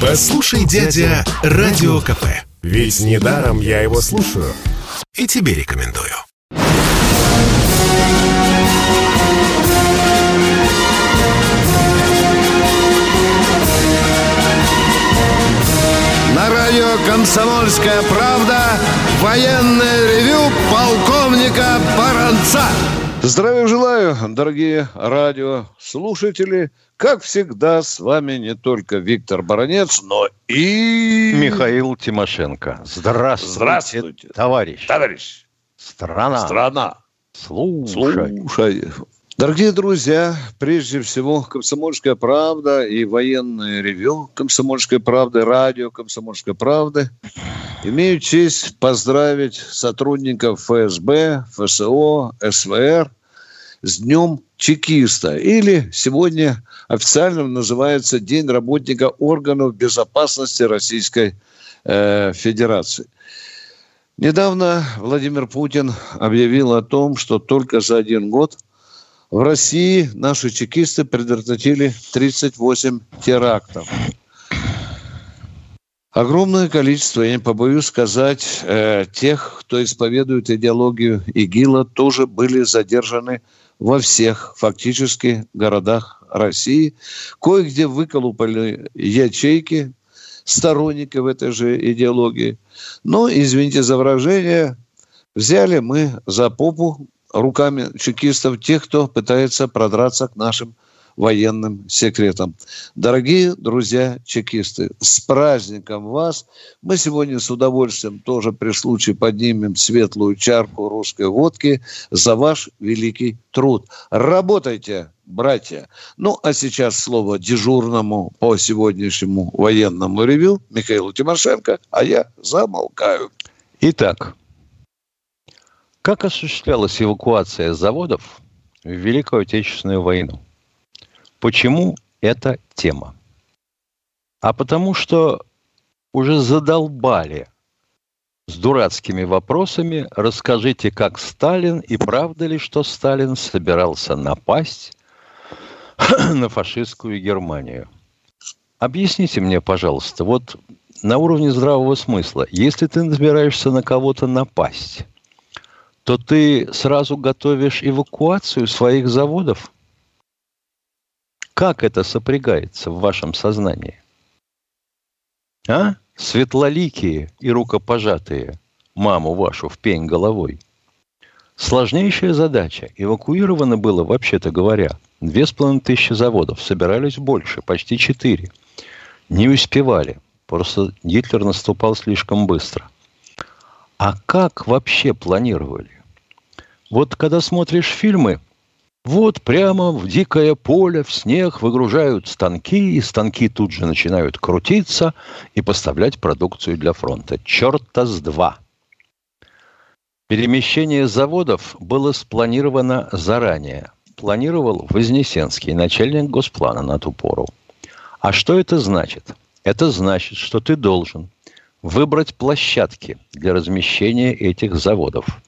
Послушай, дядя, Радио КП. Ведь недаром я его слушаю. И тебе рекомендую. На радио «Комсомольская правда» военное ревю полковника Баранца. Здравия желаю, дорогие радиослушатели. Как всегда, с вами не только Виктор Баранец, но и... Михаил Тимошенко. Здравствуйте, Здравствуйте. товарищ. Товарищ, Страна. страна, Слушай. слушай. Дорогие друзья, прежде всего, «Комсомольская правда» и военное ревю «Комсомольской правды», радио «Комсомольской правды». Имею честь поздравить сотрудников ФСБ, ФСО, СВР с Днем чекиста. Или сегодня официально называется День работника органов безопасности Российской э, Федерации. Недавно Владимир Путин объявил о том, что только за один год в России наши чекисты предотвратили 38 терактов. Огромное количество, я не побоюсь сказать, э, тех, кто исповедует идеологию ИГИЛа, тоже были задержаны во всех фактически городах России. Кое-где выколупали ячейки сторонников этой же идеологии. Но, извините за выражение, взяли мы за попу руками чекистов тех, кто пытается продраться к нашим военным секретам. Дорогие друзья чекисты, с праздником вас! Мы сегодня с удовольствием тоже при случае поднимем светлую чарку русской водки за ваш великий труд. Работайте, братья! Ну, а сейчас слово дежурному по сегодняшнему военному ревю Михаилу Тимошенко, а я замолкаю. Итак, как осуществлялась эвакуация заводов в Великую Отечественную войну? Почему эта тема? А потому что уже задолбали с дурацкими вопросами. Расскажите, как Сталин и правда ли, что Сталин собирался напасть на фашистскую Германию? Объясните мне, пожалуйста, вот на уровне здравого смысла, если ты собираешься на кого-то напасть, то ты сразу готовишь эвакуацию своих заводов? Как это сопрягается в вашем сознании? А? Светлоликие и рукопожатые маму вашу в пень головой. Сложнейшая задача. Эвакуировано было, вообще-то говоря, две с половиной тысячи заводов. Собирались больше, почти четыре. Не успевали. Просто Гитлер наступал слишком быстро. А как вообще планировали? Вот когда смотришь фильмы, вот прямо в дикое поле, в снег выгружают станки, и станки тут же начинают крутиться и поставлять продукцию для фронта. Черта с два. Перемещение заводов было спланировано заранее. Планировал Вознесенский, начальник госплана на ту пору. А что это значит? Это значит, что ты должен выбрать площадки для размещения этих заводов.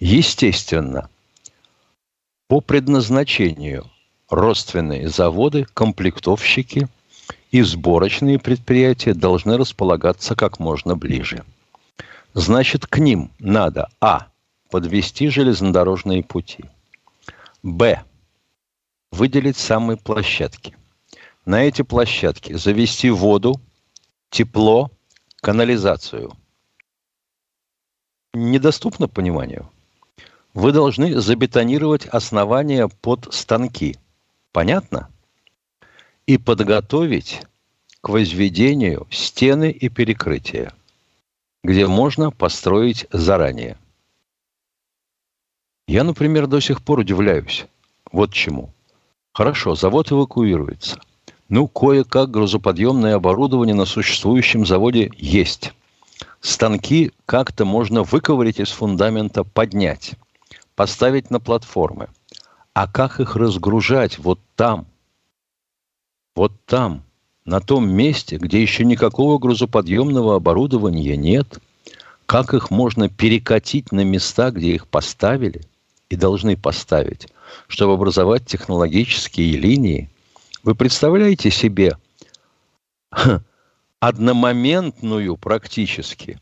Естественно, по предназначению родственные заводы, комплектовщики и сборочные предприятия должны располагаться как можно ближе. Значит, к ним надо А. Подвести железнодорожные пути. Б. Выделить самые площадки. На эти площадки завести воду, тепло, канализацию. Недоступно пониманию? Вы должны забетонировать основания под станки. Понятно? И подготовить к возведению стены и перекрытия, где можно построить заранее. Я, например, до сих пор удивляюсь. Вот чему. Хорошо, завод эвакуируется. Ну, кое-как грузоподъемное оборудование на существующем заводе есть. Станки как-то можно выковырять из фундамента, поднять, поставить на платформы. А как их разгружать вот там? Вот там, на том месте, где еще никакого грузоподъемного оборудования нет? Как их можно перекатить на места, где их поставили и должны поставить, чтобы образовать технологические линии – вы представляете себе одномоментную практически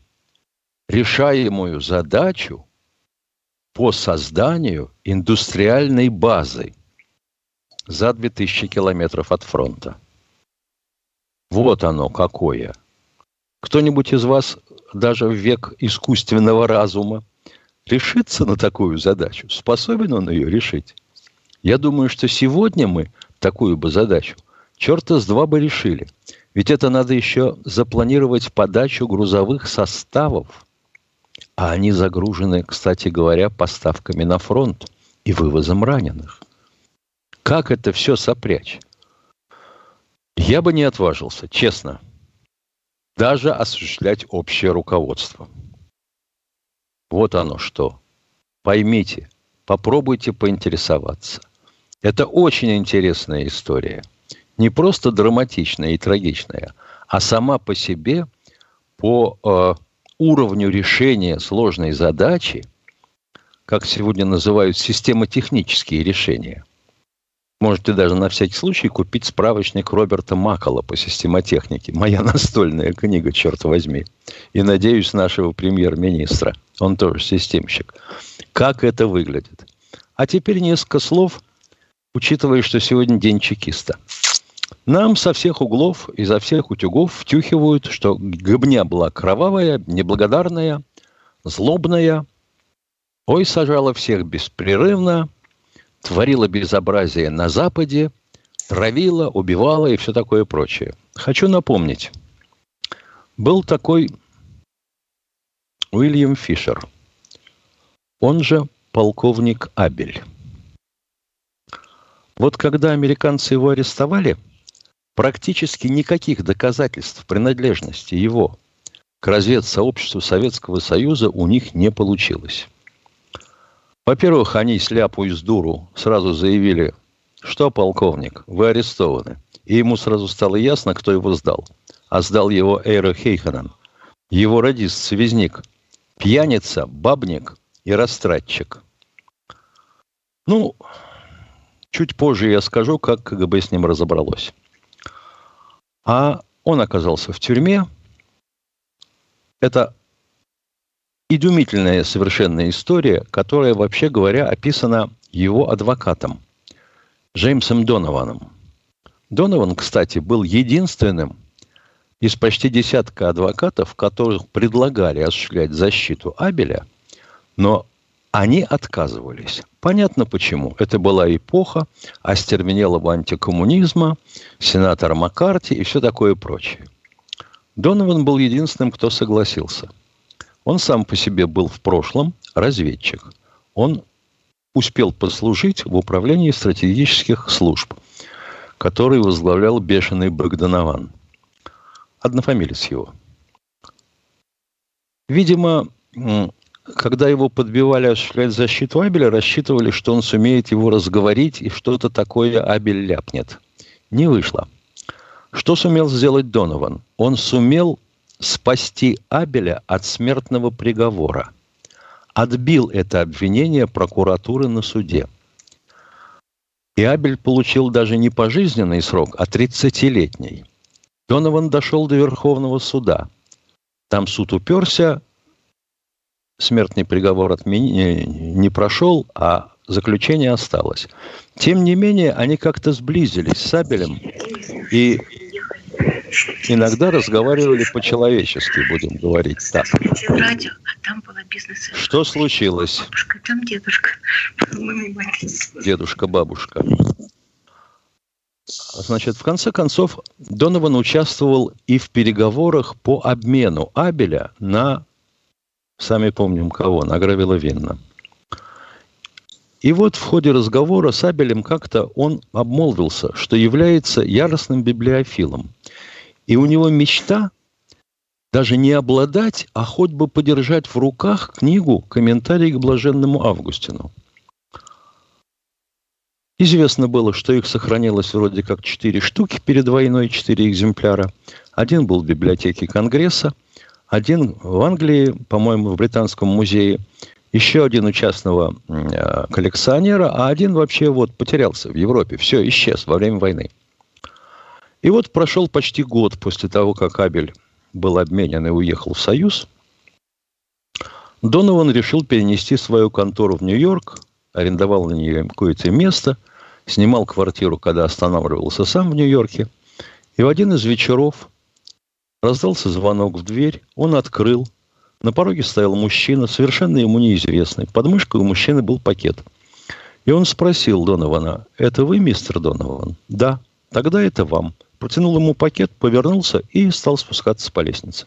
решаемую задачу по созданию индустриальной базы за 2000 километров от фронта. Вот оно какое. Кто-нибудь из вас даже в век искусственного разума решится на такую задачу? Способен он ее решить? Я думаю, что сегодня мы такую бы задачу черта с два бы решили. Ведь это надо еще запланировать подачу грузовых составов. А они загружены, кстати говоря, поставками на фронт и вывозом раненых. Как это все сопрячь? Я бы не отважился, честно. Даже осуществлять общее руководство. Вот оно что. Поймите, попробуйте поинтересоваться. Это очень интересная история. Не просто драматичная и трагичная, а сама по себе, по э, уровню решения сложной задачи, как сегодня называют системотехнические решения. Можете даже на всякий случай купить справочник Роберта Маккола по системотехнике. Моя настольная книга, черт возьми. И, надеюсь, нашего премьер-министра. Он тоже системщик. Как это выглядит? А теперь несколько слов, учитывая, что сегодня день чекиста. Нам со всех углов, и изо всех утюгов втюхивают, что гыбня была кровавая, неблагодарная, злобная. Ой, сажала всех беспрерывно, творила безобразие на Западе, травила, убивала и все такое прочее. Хочу напомнить, был такой Уильям Фишер, он же полковник Абель. Вот когда американцы его арестовали, практически никаких доказательств принадлежности его к разведсообществу Советского Союза у них не получилось. Во-первых, они сляпу из дуру сразу заявили, что, полковник, вы арестованы. И ему сразу стало ясно, кто его сдал. А сдал его Эйро Хейханен, его радист-связник, пьяница, бабник и растратчик. Ну, чуть позже я скажу, как КГБ с ним разобралось. А он оказался в тюрьме. Это изумительная совершенно история, которая, вообще говоря, описана его адвокатом Джеймсом Донованом. Донован, кстати, был единственным из почти десятка адвокатов, которых предлагали осуществлять защиту Абеля, но они отказывались. Понятно почему. Это была эпоха остервенелого антикоммунизма, сенатора Маккарти и все такое прочее. Донован был единственным, кто согласился – он сам по себе был в прошлом разведчик. Он успел послужить в управлении стратегических служб, который возглавлял бешеный Богданован. Однофамилец его. Видимо, когда его подбивали осуществлять защиту Абеля, рассчитывали, что он сумеет его разговорить и что-то такое Абель ляпнет. Не вышло. Что сумел сделать Донован? Он сумел спасти Абеля от смертного приговора. Отбил это обвинение прокуратуры на суде. И Абель получил даже не пожизненный срок, а 30-летний. Донован дошел до Верховного суда. Там суд уперся, смертный приговор отмени... не прошел, а заключение осталось. Тем не менее, они как-то сблизились с Абелем, и иногда разговаривали по-человечески, будем говорить так. Радио, а там была бизнес. Что случилось? Бабушка, там дедушка. Дедушка, бабушка. Значит, в конце концов, Донован участвовал и в переговорах по обмену Абеля на, сами помним кого, на Гравила Винна. И вот в ходе разговора с Абелем как-то он обмолвился, что является яростным библиофилом. И у него мечта даже не обладать, а хоть бы подержать в руках книгу «Комментарий к блаженному Августину». Известно было, что их сохранилось вроде как четыре штуки перед войной, четыре экземпляра. Один был в библиотеке Конгресса, один в Англии, по-моему, в Британском музее, еще один у частного э, коллекционера, а один вообще вот потерялся в Европе. Все, исчез во время войны. И вот прошел почти год после того, как Абель был обменен и уехал в Союз. Донован решил перенести свою контору в Нью-Йорк, арендовал на нее какое-то место, снимал квартиру, когда останавливался сам в Нью-Йорке. И в один из вечеров раздался звонок в дверь, он открыл. На пороге стоял мужчина, совершенно ему неизвестный. Под мышкой у мужчины был пакет. И он спросил Донована, это вы, мистер Донован? Да, тогда это вам протянул ему пакет, повернулся и стал спускаться по лестнице.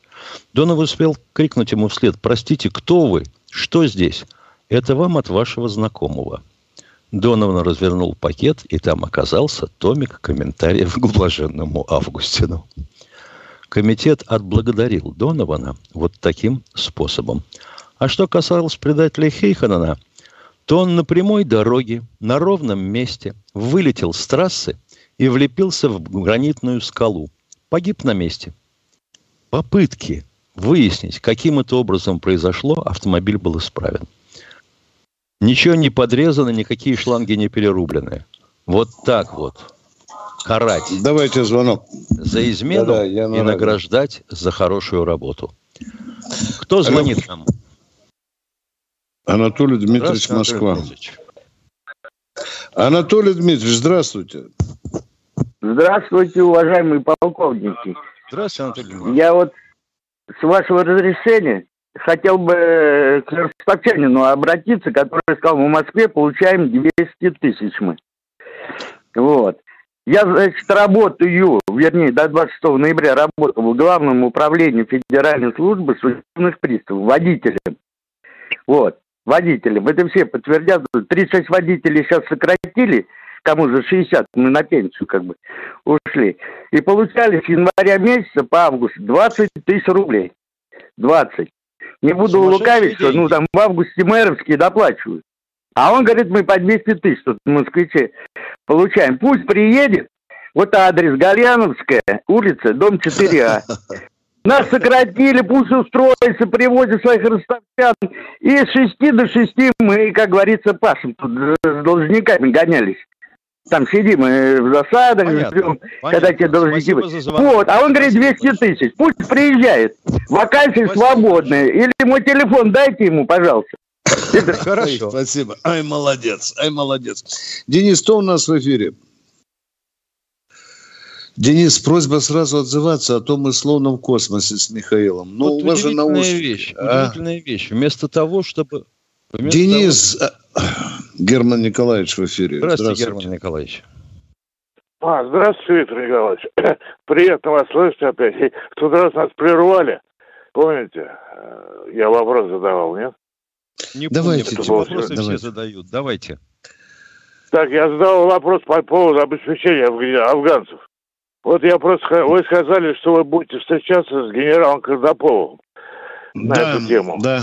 Донов успел крикнуть ему вслед, «Простите, кто вы? Что здесь?» «Это вам от вашего знакомого». Донован развернул пакет, и там оказался томик комментариев к блаженному Августину. Комитет отблагодарил Донована вот таким способом. А что касалось предателей Хейханана, то он на прямой дороге, на ровном месте, вылетел с трассы и влепился в гранитную скалу. Погиб на месте. Попытки выяснить, каким это образом произошло, автомобиль был исправен. Ничего не подрезано, никакие шланги не перерублены. Вот так вот. Карать. Давайте звонок. За измену да, да, и награждать за хорошую работу. Кто звонит нам? Анатолий Дмитриевич, Москва. Анатолий Дмитриевич. Анатолий Дмитриевич, здравствуйте. Здравствуйте, уважаемые полковники. Здравствуйте, Анатолий Я вот с вашего разрешения хотел бы к ростовчанину обратиться, который сказал, в Москве получаем 200 тысяч мы. Вот. Я, значит, работаю, вернее, до 26 ноября работал в Главном управлении Федеральной службы судебных приставов, водителем. Вот, водителем. Это все подтвердят. 36 водителей сейчас сократили – кому за 60 мы на пенсию как бы ушли. И получали с января месяца по август 20 тысяч рублей. 20. Не буду лукавить, что ну там в августе мэровские доплачивают. А он говорит, мы по 200 тысяч тут москвичи получаем. Пусть приедет, вот адрес Гальяновская, улица, дом 4А. Нас сократили, пусть устроится, привозят своих ростовчан. И с 6 до 6 мы, как говорится, пашем тут с должниками гонялись там сидим мы в засадах, понятно, ждем, понятно. когда тебе должники... Вот, а он говорит 200 тысяч. Пусть приезжает. Вакансии Спасибо свободные. Или мой телефон дайте ему, пожалуйста. Хорошо. Спасибо. Ай, молодец. Ай, молодец. Денис, кто у нас в эфире? Денис, просьба сразу отзываться, а то мы словно в космосе с Михаилом. Ну, вот у вас же науч... вещь, а? удивительная вещь. Вместо того, чтобы... Вместо Денис, того... Герман Николаевич в эфире. Здравствуйте, здравствуйте. Герман Николаевич. А, здравствуйте, Виктор Николаевич. Приятно вас слышать опять. В тот раз нас прервали. Помните? Э, я вопрос задавал, нет? Не Давайте. Помню, вопросы Давайте. все задают. Давайте. Так, я задал вопрос по поводу обеспечения афганцев. Вот я просто... Вы сказали, что вы будете встречаться с генералом Кардаповым на да, эту тему. Да,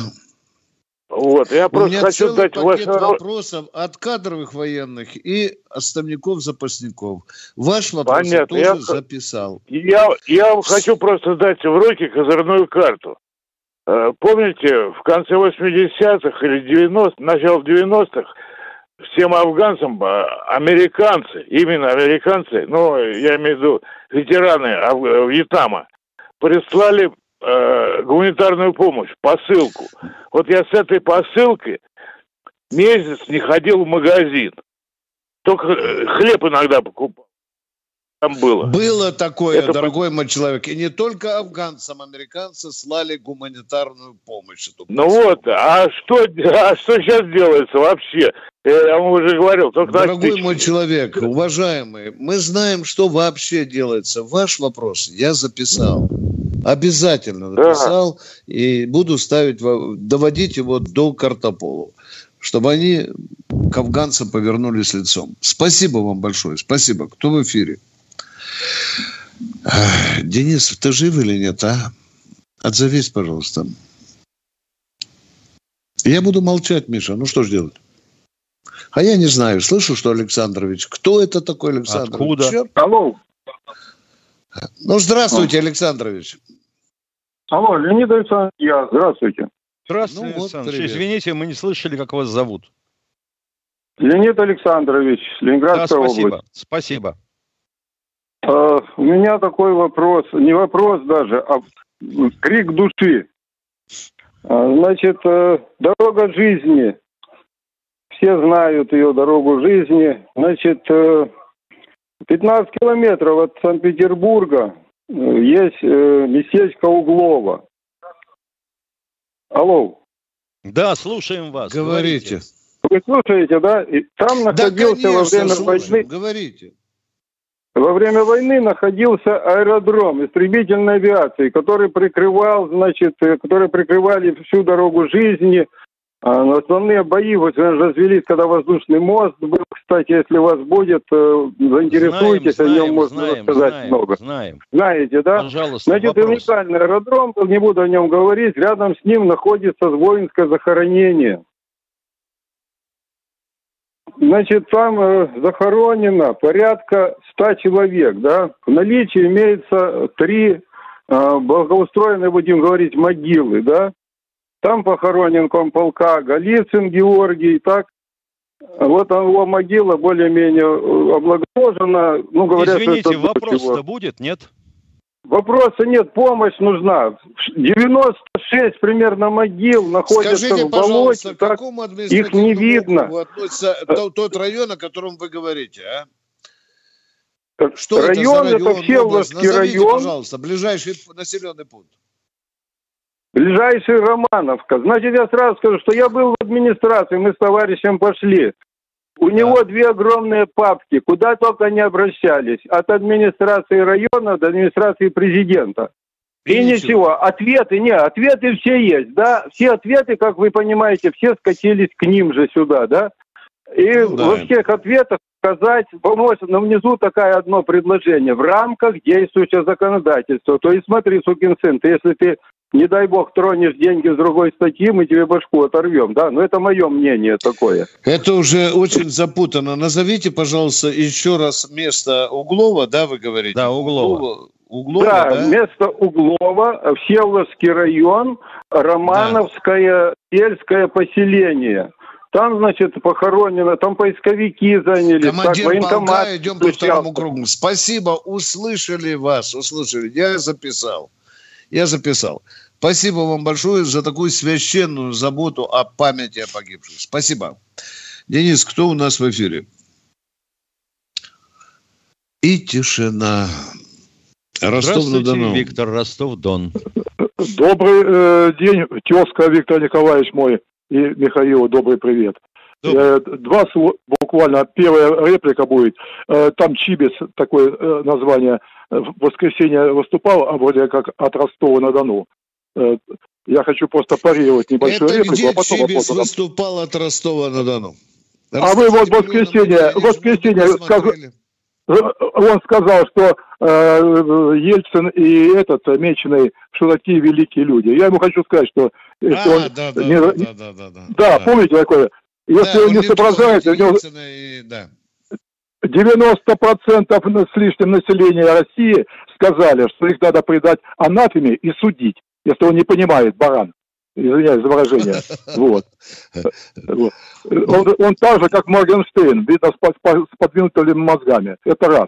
вот, я просто У меня хочу целый дать пакет ваш... вопросов от кадровых военных и отставников-запасников. Ваш вопрос Понятно. я тоже я... записал. Я, я вам хочу просто дать в руки козырную карту. Э, помните, в конце 80-х или 90-х, начало 90-х, всем афганцам, э, американцы, именно американцы, ну, я имею в виду ветераны Вьетнама, прислали э, гуманитарную помощь, посылку. Вот я с этой посылкой месяц не ходил в магазин. Только э, хлеб иногда покупал. Там было. Было такое, Это... дорогой мой человек. И не только афганцам, американцы слали гуманитарную помощь. ну вот, а что, а что сейчас делается вообще? Я вам уже говорил. Только дорогой мой человек, уважаемый, мы знаем, что вообще делается. Ваш вопрос я записал. Обязательно написал да. и буду ставить, доводить его до Картополу, чтобы они к афганцам повернулись лицом. Спасибо вам большое. Спасибо. Кто в эфире? Денис, ты жив или нет, а? Отзовись, пожалуйста. Я буду молчать, Миша. Ну что ж делать? А я не знаю. Слышу, что Александрович. Кто это такой Александрович? Откуда? Черт. Алло. Ну, здравствуйте, Александрович. Алло, Леонид Александрович, я. Здравствуйте. Здравствуйте, ну, вот, Александрович. Извините, мы не слышали, как вас зовут. Леонид Александрович, Ленинградская да, спасибо, область. Спасибо. А, у меня такой вопрос, не вопрос даже, а крик души. А, значит, э, дорога жизни. Все знают ее дорогу жизни. Значит, 15 э, километров от Санкт-Петербурга э, есть местечко Углова. Алло. Да, слушаем вас. Говорите. Вы слушаете, да? И там находился да, конечно, во время слушаем. войны. Говорите. Во время войны находился аэродром истребительной авиации, который прикрывал, значит, э, который прикрывали всю дорогу жизни. А основные бои вот развелись, когда воздушный мост был. Кстати, если вас будет, э, заинтересуйтесь, знаем, о нем можно знаем, рассказать знаем, много. Знаем. Знаете, да? Пожалуйста, Значит, вопрос. уникальный аэродром, не буду о нем говорить, рядом с ним находится воинское захоронение. Значит, там э, захоронено порядка ста человек, да. В наличии имеется три э, благоустроенные, будем говорить, могилы, да. Там похоронен комполка Голицын Георгий, так. Вот его могила более-менее э, облагорожена. Ну, говорят, Извините, вопрос-то будет, нет? Вопроса нет, помощь нужна. 96 примерно могил находятся Скажите, в болоте, к какому их не видно. относится тот, тот район, о котором вы говорите, а? Что район, это, район, это Всеволожский район. пожалуйста, ближайший населенный пункт. Ближайший Романовка. Значит, я сразу скажу, что я был в администрации, мы с товарищем пошли. У да. него две огромные папки, куда только не обращались. От администрации района до администрации президента. И, и ничего. ничего. Ответы, не, ответы все есть, да. Все ответы, как вы понимаете, все скатились к ним же сюда, да. И ну, да. во всех ответах сказать, помочь, но внизу такое одно предложение. В рамках действующего законодательства. То есть смотри, сукин сын, ты, если ты не дай бог, тронешь деньги с другой статьи, мы тебе башку оторвем, да? Но это мое мнение такое. Это уже очень запутано. Назовите, пожалуйста, еще раз место Углова, да, вы говорите? Да, Углова. Углова, да, да, место Углова, Всеволожский район, Романовское да. сельское поселение. Там, значит, похоронено, там поисковики занялись. Командир так, военкомат полка, идем по второму кругу. Спасибо, услышали вас, услышали. Я записал. Я записал. Спасибо вам большое за такую священную заботу о памяти о погибших. Спасибо. Денис, кто у нас в эфире? И тишина. Ростов-на-Дону. Виктор Ростов-Дон. Добрый э, день, тезка Виктор Николаевич мой и Михаил, добрый привет. Добрый. Э, два слова, буквально, первая реплика будет. Э, там Чибис, такое э, название – в воскресенье выступал, а вроде как от Ростова-на-Дону. Э, я хочу просто парировать небольшую Это реплику, где а потом Чибис вопрос. выступал от Ростова-на-Дону? А вы вот в воскресенье, в воскресенье сказ... он сказал, что э, Ельцин и этот Меченый, что такие великие люди. Я ему хочу сказать, что если а, он да, да, не... да, да, да, да, да, да, помните такое? Если да, он не соображает, у него... И, да. 90% с лишним населения России сказали, что их надо предать анафеме и судить, если он не понимает, баран. Извиняюсь за выражение. Вот. вот. Он, он так же, как Моргенштейн, видно, с, с подвинутыми мозгами. Это раз.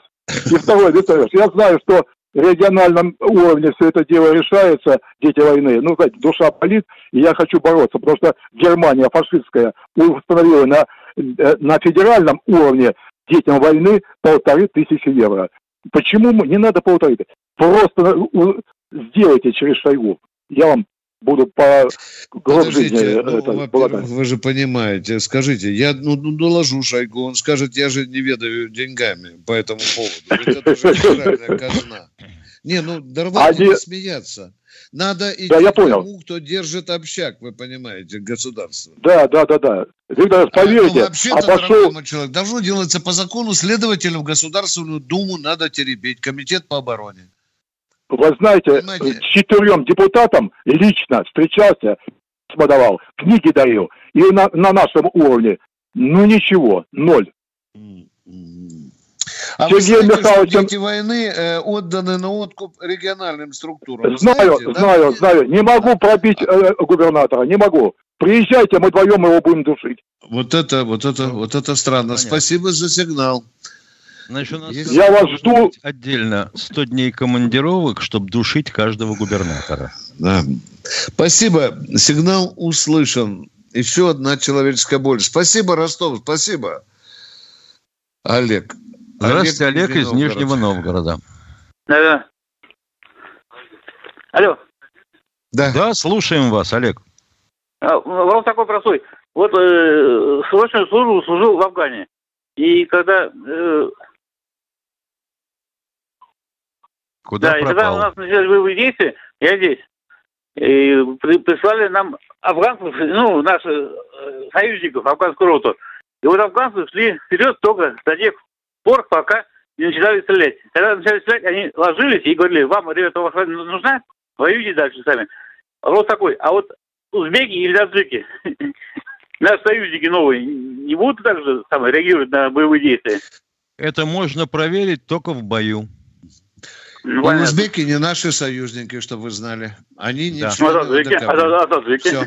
И второй, Виктор я знаю, что региональном уровне все это дело решается, дети войны. Ну, знаете, душа болит, и я хочу бороться, потому что Германия фашистская установила на, э, на федеральном уровне детям войны полторы тысячи евро. Почему не надо полторы? Просто сделайте через Шойгу. Я вам буду по гроб жизни. Ну, это, вы же понимаете, скажите, я ну, ну, доложу Шойгу, он скажет, я же не ведаю деньгами по этому поводу. Ведь это же федеральная казна. Не, ну давайте не смеяться. Надо идти да, я понял. тому, кто держит общак, вы понимаете, государство. Да, да, да, да. Виктор, поверьте, а, ну, вообще-то, а пошел... мой человек, должно делаться по закону, следователям в Государственную Думу надо теребить, комитет по обороне. Вы знаете, Понимаете? с четырем депутатам лично встречался, подавал, книги дарил, и на, на нашем уровне, ну ничего, ноль. А Сергей вы знаете, Михайлович... что дети войны э, отданы на откуп региональным структурам? Знаю, знаете, знаю, да? знаю. Не могу пробить э, губернатора, не могу. Приезжайте, мы вдвоем его будем душить. Вот это, вот это, вот это странно. Понятно. Спасибо за сигнал. Значит, у нас Если- Я вас жду. отдельно 100 дней командировок, чтобы душить каждого губернатора. Да. Спасибо. Сигнал услышан. Еще одна человеческая боль. Спасибо, Ростов, спасибо. Олег. Здравствуйте, Олег, из Нижний Нижнего Новгорода. Да. Алло. Да. Да, слушаем вас, Олег. А, Вопрос такой простой. Вот э, срочную службу служил в Афгане. И когда... э, Куда да, и когда у пропал? нас начались боевые действия, я здесь. И при- прислали нам афганцев, ну, наших э, союзников, афганскую роту. И вот афганцы шли вперед только до тех пор, пока не начинали стрелять. Когда начали стрелять, они ложились и говорили, вам, ребята, ваша армия нужна? Воюйте дальше сами. Вопрос такой, а вот узбеки или таджики, наши союзники новые, не будут так же самое, реагировать на боевые действия? Это можно проверить только в бою. Ну, А понятно. Узбеки не наши союзники, чтобы вы знали. Они не Да. Ну, члены а таджики, ВДКБ. а а таджики? Всё.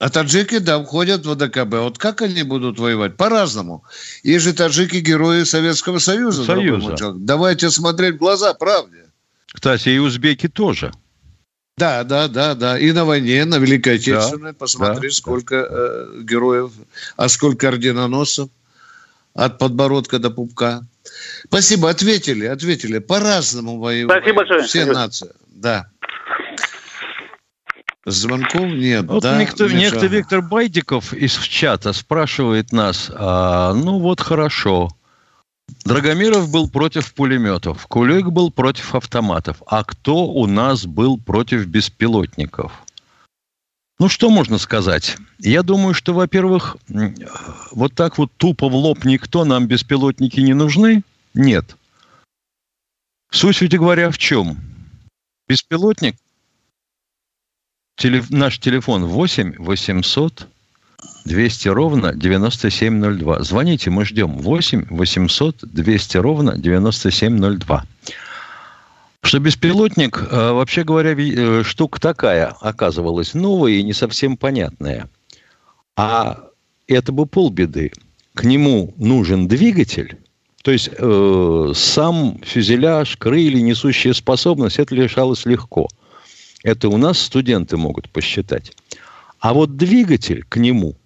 А таджики, да, входят в ВДКБ. Вот как они будут воевать? По-разному. Есть же таджики герои Советского Союза. Союза. Давайте смотреть в глаза правде. Кстати, и узбеки тоже. Да, да, да, да. И на войне, на Великой Отечественной. Посмотри, да. сколько э, героев, а сколько орденоносцев от подбородка до пупка. Спасибо, ответили, ответили. По-разному воюют. Спасибо большое. Все Спасибо. нации, да. Звонков нет, Вот да? некто, Миша? некто Виктор Байдиков из чата спрашивает нас, а, ну вот хорошо, Драгомиров был против пулеметов, Кулик был против автоматов, а кто у нас был против беспилотников? Ну, что можно сказать? Я думаю, что, во-первых, м, вот так вот тупо в лоб никто, нам беспилотники не нужны? Нет. Суть, ведь говоря, в чем? Беспилотник Теле- наш телефон 8 800 200 ровно 9702. Звоните, мы ждем. 8 800 200 ровно 9702. Что беспилотник, э, вообще говоря, э, штука такая оказывалась новая и не совсем понятная. А это бы полбеды. К нему нужен двигатель, то есть э, сам фюзеляж, крылья, несущая способность, это решалось легко. Это у нас студенты могут посчитать. А вот двигатель к нему,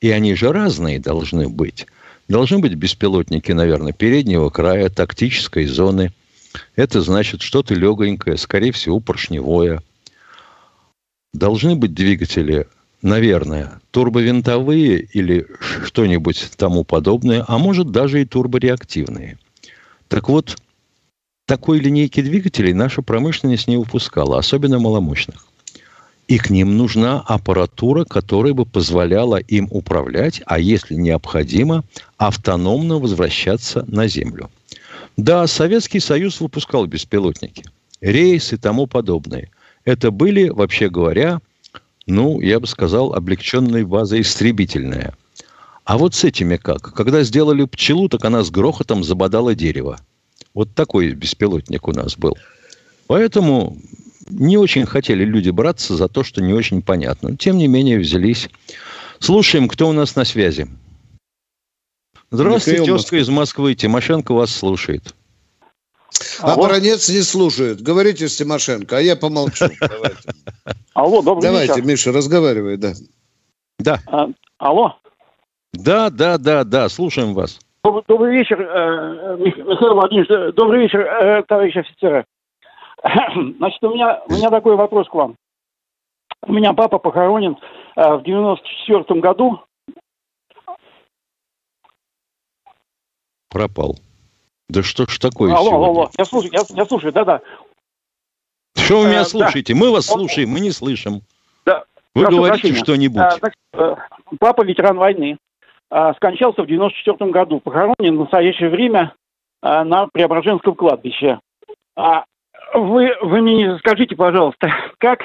и они же разные должны быть. Должны быть беспилотники, наверное, переднего края, тактической зоны. Это значит что-то легонькое, скорее всего, поршневое. Должны быть двигатели, наверное, турбовинтовые или что-нибудь тому подобное, а может даже и турбореактивные. Так вот, такой линейки двигателей наша промышленность не выпускала, особенно маломощных. И к ним нужна аппаратура, которая бы позволяла им управлять, а если необходимо, автономно возвращаться на Землю. Да, Советский Союз выпускал беспилотники, рейс и тому подобное. Это были, вообще говоря, ну, я бы сказал, облегченная база истребительная. А вот с этими как? Когда сделали пчелу, так она с грохотом забодала дерево. Вот такой беспилотник у нас был. Поэтому не очень хотели люди браться за то, что не очень понятно. Тем не менее, взялись. Слушаем, кто у нас на связи. Здравствуйте, Михаил тезка из Москвы. Тимошенко вас слушает. А Алло. Баранец не слушает. Говорите с Тимошенко, а я помолчу. Давайте, Алло, добрый Давайте вечер. Миша, разговаривай, да. Да, А, алло, да, да, да, да, слушаем вас. добрый, добрый вечер, э, Мих- Михаил Владимирович, добрый вечер, э, товарищ офицеры. Значит, у меня, у меня такой вопрос к вам. У меня папа похоронен э, в 94 году. Пропал. Да что ж такое алло, сегодня? алло, я слушаю, я, я слушаю, да-да. Что вы Э, меня да. слушаете? Мы вас слушаем, мы не слышим. Да, Вы прошу говорите что-нибудь. А, значит, э, папа ветеран войны. А, скончался в 94 году. Похоронен в настоящее время а, на Преображенском кладбище. А вы, вы мне скажите, пожалуйста, как,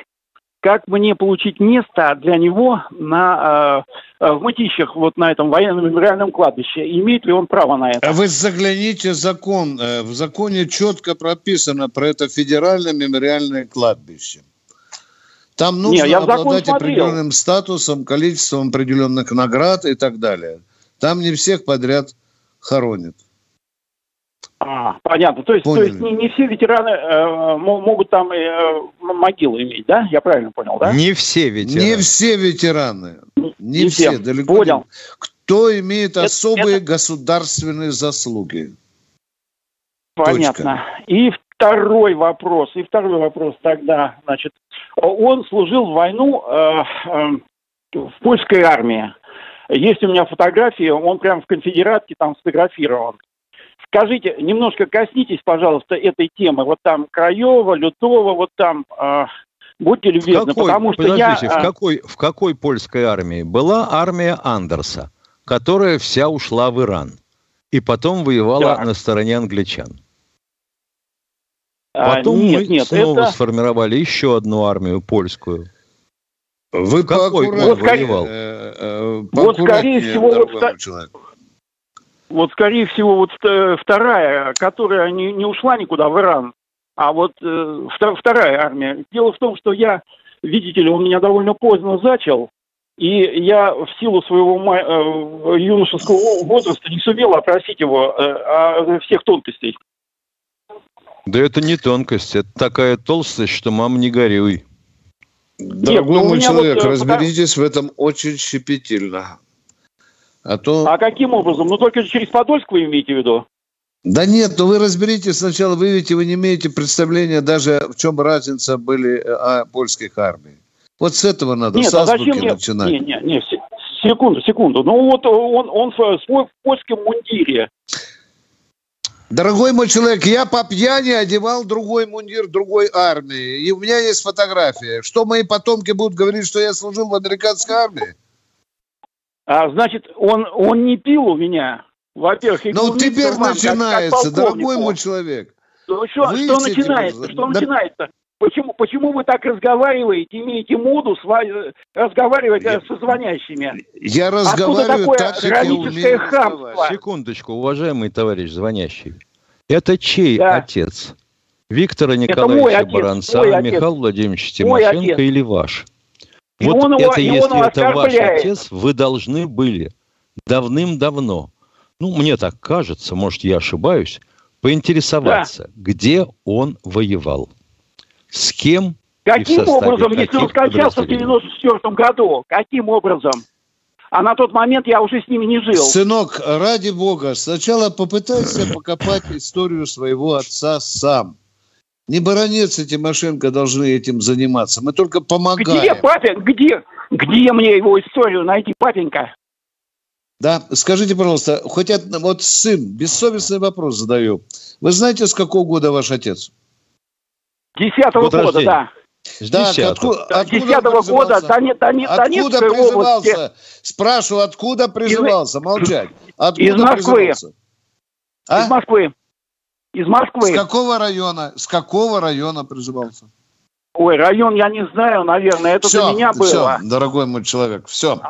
как мне получить место для него на, э, в Мытищах, вот на этом военном мемориальном кладбище? Имеет ли он право на это? А вы загляните в закон. Э, В законе четко прописано про это федеральное мемориальное кладбище. Там Не, нужно закон обладать определенным статусом, количеством определенных наград и так далее. Там не всех подряд хоронят. А, понятно. То есть, то есть не, не все ветераны э, могут там э, могилу иметь, да? Я правильно понял, да? Не все ветераны. Не все ветераны. Не, не все, все. далеко Понял. не. Кто имеет Это- особые это- государственные заслуги? Понятно. И второй вопрос, и второй вопрос тогда, значит, он служил в войну э, э, в польской армии. Есть у меня фотографии, он прям в конфедератке там сфотографирован. Скажите, немножко коснитесь, пожалуйста, этой темы. Вот там Краева, Лютова, вот там, э, будьте В любезны, какой, потому что я... в, э, какой, в какой польской армии? Была армия Андерса, которая вся ушла в Иран. И потом воевала Так. на стороне англичан. а, Потом нет, мы нет, снова это... сформировали еще одну армию польскую. Вы какой поаккуратнее, он воевал? э, э, Вот, скорее всего, вот человек. Вот, скорее всего, вот ст- вторая, которая не, не ушла никуда в Иран, а вот э, вто- вторая армия. Дело в том, что я, видите ли, он меня довольно поздно зачал, и я в силу своего ма- э, юношеского возраста не сумел опросить его э, о всех тонкостей. Да это не тонкость, это такая толстость, что мам не горюй. Дорогой ну, у мой человек, вот, э, разберитесь в этом очень щепетильно. А то... А каким образом? Ну, только через Подольск вы имеете в виду? Да нет, ну вы разберитесь сначала, вы ведь вы не имеете представления даже, в чем разница были э, а, польских армий. Вот с этого надо, Нет, с а зачем мне... начинать. Не, не, не, се- секунду, секунду. Ну, вот он, он в свой- в польском мундире. Дорогой мой человек, я по пьяни одевал другой мундир другой армии. И у меня есть фотография. Что мои потомки будут говорить, что я служил в американской армии? А, значит, он, он не пил у меня. Во-первых, Ну, теперь вам, как- как начинается, полковнику. дорогой мой человек. Ну, что, что Выйдите, начинается? Что Да- начинается? Почему, почему вы так разговариваете, имеете моду сва- разговаривать э, со звонящими? Я разговариваю такое так, как я умею хамство? Секундочку, уважаемый товарищ звонящий. Это чей Да. отец? Виктора Николаевича отец, Баранца. Михаила Владимировича Тимошенко отец. или ваш? И вот он его- это, и он если его это ваш отец, вы должны были давным-давно, ну, мне так кажется, может, я ошибаюсь, поинтересоваться, где он воевал, с кем и в Каким образом, если он скончался в подразделений? 94 году? Каким образом? А на тот момент я уже с ними не жил. Сынок, ради бога, сначала попытайся покопать историю своего отца сам. Не баронец и Тимошенко должны этим заниматься. Мы только помогаем. Где, папин, где? Где мне его историю найти, папенька? Да, скажите, пожалуйста, хоть вот сын, бессовестный вопрос задаю. Вы знаете, с какого года ваш отец? Десятого Год года, рождения. да. С отку- откуда он Десятого года, призывался? Доне- Доне- Откуда Донецкой области. призывался? Спрашиваю, откуда призывался? Молчать. Откуда Из Москвы. призывался? А? Из Москвы. Из С Москвы. какого района? С какого района призывался? Ой, район я не знаю, наверное, это Всё, для меня было. всё, дорогой мой человек, все.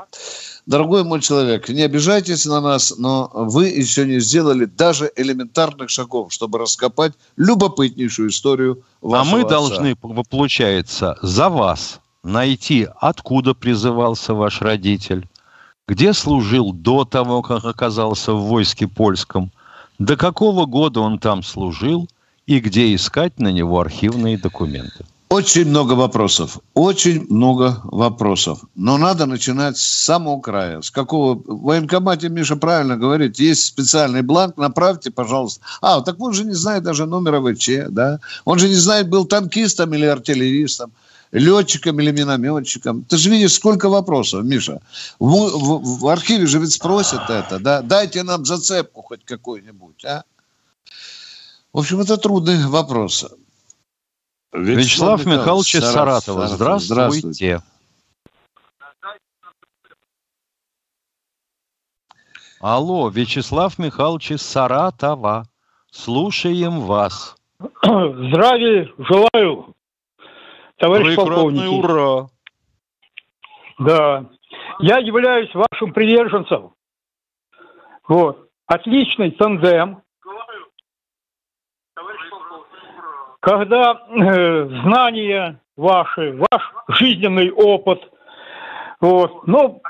Дорогой мой человек, не обижайтесь на нас, но вы еще не сделали даже элементарных шагов, чтобы раскопать любопытнейшую историю А вашего мы отца. должны, получается, за вас найти, откуда призывался ваш родитель, где служил до того, как оказался в войске польском, до какого года он там служил и где искать на него архивные документы. Очень много вопросов, очень много вопросов. Но надо начинать с самого края. С какого... В военкомате, Миша правильно говорит, есть специальный бланк, направьте, пожалуйста. А, так он же не знает даже номера ВЧ, да? Он же не знает, был танкистом или артиллеристом, летчиком или минометчиком. Ты же видишь, сколько вопросов, Миша. В, в- в архиве же ведь спросят это, да? Дайте нам зацепку хоть какую-нибудь, а? В общем, это трудный вопрос. Вячеслав Михайлович из Саратова. Здравствуйте. Алло, Вячеслав Михайлович из Саратова. Слушаем вас. Здравия желаю, товарищ полковник. ура! Да. Я являюсь вашим приверженцем. Вот. Отличный тандем. Когда э, знания ваши, ваш жизненный опыт, вот, ну,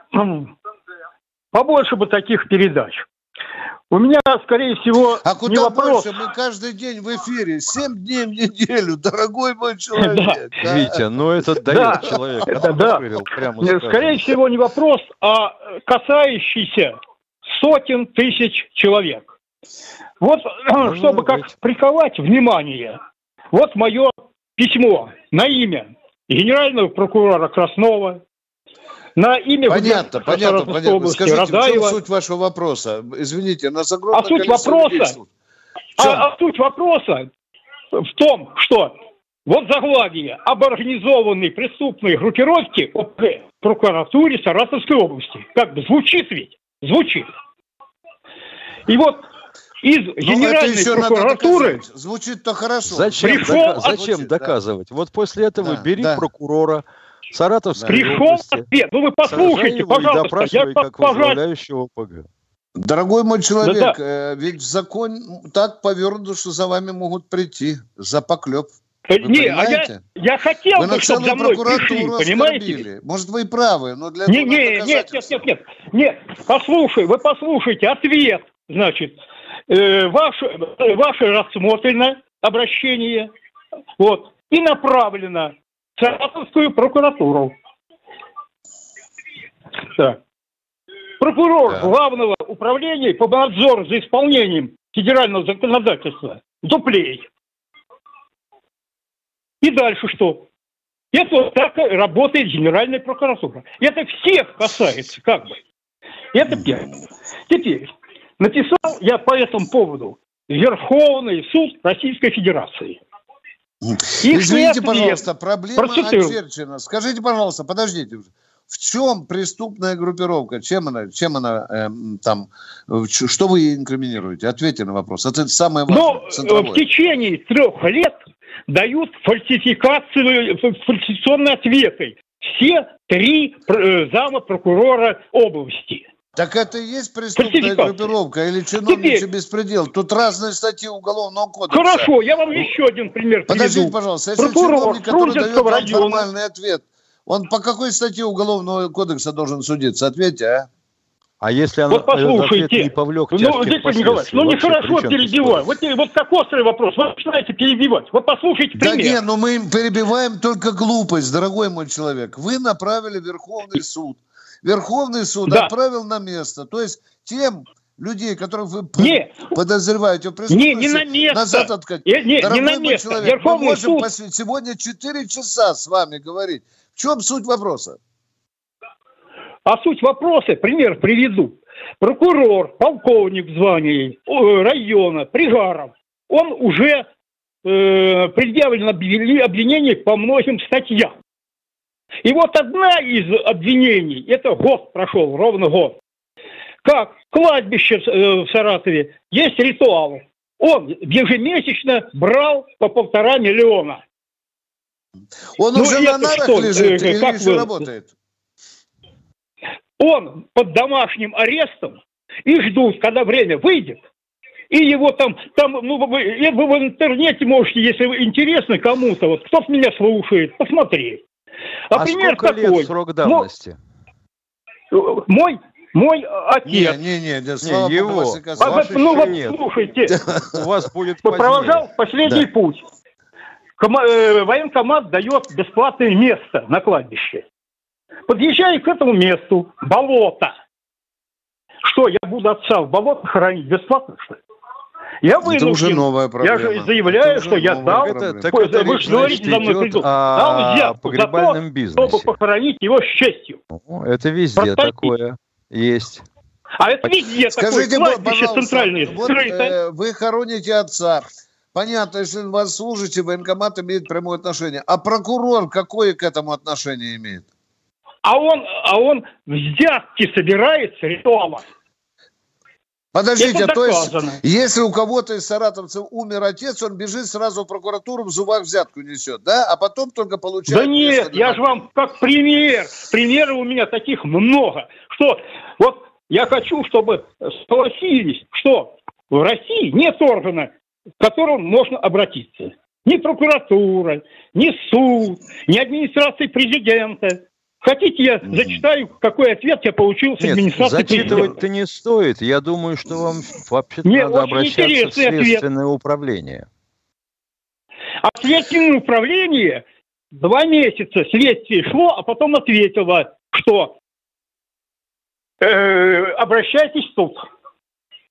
побольше бы таких передач. У меня, скорее всего, А не куда вопрос. больше? Мы каждый день в эфире. Семь дней в неделю, дорогой мой человек. Витя, ну это Да, дает человек. это да. Не, скажем. Скорее всего, не вопрос, а э, касающийся сотен тысяч человек. Вот, Может чтобы как приковать внимание, вот мое письмо на имя генерального прокурора Краснова, на имя Понятно, понятно, понятно. области Скажите, в чем Радаева. суть вашего вопроса? Извините, нас огромное А суть вопроса-? А, а суть вопроса в том, что вот заглавие об организованной преступной группировке ОПГ в прокуратуре Саратовской области. Как бы звучит ведь? Звучит. И вот из Ну, это Генеральной прокуратуры. Звучит-то хорошо. Зачем, Пришел дока- зачем Звучит, да. доказывать? Вот после этого Да, бери да. прокурора Саратовской пришел области, ответ. Ну вы послушайте, его и пожалуйста. Я как возглавляющего ОПГ. Дорогой мой человек, Да-да. э, ведь закон так повернут, что за вами могут прийти за поклеп. Э, Вы Не, а я, я хотел Вы бы, на чтобы за мной пришли, прокуратуру понимаете? оскорбили. Может, вы и правы, но для Не, этого не, надо нет, нет, нет, нет, нет. Послушай, вы послушайте ответ, значит, э, ваше, э, ваше рассмотрено обращение, вот, и направлено Саратовскую прокуратуру. Так. Прокурор Так. Главного управления по надзору за исполнением федерального законодательства Дуплей. И дальше что? Это вот так работает Генеральная прокуратура. Это всех касается, как бы. Это первое. Теперь, написал я по этому поводу Верховный суд Российской Федерации. Их Извините, пожалуйста, проблема Процитирую. очерчена. Скажите, пожалуйста, подождите. уже. В чем преступная группировка? Чем она, чем она эм, там, что вы ей инкриминируете? Ответьте на вопрос. Это самое важное, Но в течение трех лет дают фальсификацию, фальсификационные ответы. Все три э, зама прокурора области. Так это и есть преступная группировка или чиновничий Теперь- беспредел? Тут разные статьи Уголовного кодекса. Хорошо, я вам еще один пример Подождите, приведу. пожалуйста, если Прокурор чиновник, который дает вам района. формальный ответ, он по какой статье Уголовного кодекса должен судиться? Ответьте, а? А если она Вот послушайте. не повлек Ну, Виктор Николаевич, ну нехорошо перебивать. Вот, вот как острый вопрос. Вы начинаете перебивать. Вот послушайте Да пример. не, ну мы им перебиваем только глупость, дорогой мой человек. Вы направили Верховный суд. Верховный суд Да. отправил на место. То есть тем людей, которых вы Не, подозреваете в не, преступности, не на место. назад откатить. Э, не, не Дорогой на мой место. человек, мы Верховный можем суд. посвятить сегодня 4 часа с вами говорить. В чем суть вопроса? А суть вопроса, пример приведу. Прокурор, полковник э, района, Пригаров, он уже э, предъявлен обвини- обвинение по многим статьям. И вот одна из обвинений, это год прошел, ровно год, как кладбище э, в Саратове, есть ритуал. Он ежемесячно брал по полтора миллиона. Он Ну, уже на нарах что, лежит э, или как еще вы- работает? Он под домашним арестом и ждут, когда время выйдет. И его там, там, ну, вы, вы в интернете можете, если интересно кому-то, вот кто меня слушает, посмотреть. А, А пример сколько такой. лет срок давности? Ну, мой, мой Не, отец. не, не, да, слава богу, его. и А ну вот нет. слушайте, У вас будет провожал последний путь. Кома- э, военкомат дает бесплатное место на кладбище. Подъезжаю к этому месту, болото. Что, я буду отца в болото хоронить бесплатно, что ли? Я Это вынужден. уже новая проблема. Я же заявляю, Это что я дал. Это, так Ой, это вы речь, же говорите, значит, идет придут. о Дал погребальном чтобы бизнесе. похоронить его с честью. Ну, Это везде Простите. такое есть. А это везде Скажите, такое кладбище пожалуйста, центральное вот э, вы хороните отца. Понятно, если вас служите, военкомат имеет прямое отношение. А прокурор какое к этому отношение имеет? А он, а он взятки собирает с ритуала. Подождите, Это то есть, если у кого-то из саратовцев умер отец, он бежит сразу в прокуратуру, в зубах взятку несет, да? А потом только получает... Да нет, я же вам как пример. Примеров у меня таких много. Что вот я хочу, чтобы согласились, что в России нет органа, к которому можно обратиться. Ни прокуратура, ни суд, ни администрация президента. Хотите, я зачитаю, какой ответ я получил с Нет, администрации зачитывать-то не стоит. Я думаю, что вам вообще-то Мне надо обращаться в интересный ответ. следственное управление. А следственное управление два месяца следствие шло, а потом ответило, что э, обращайтесь в суд.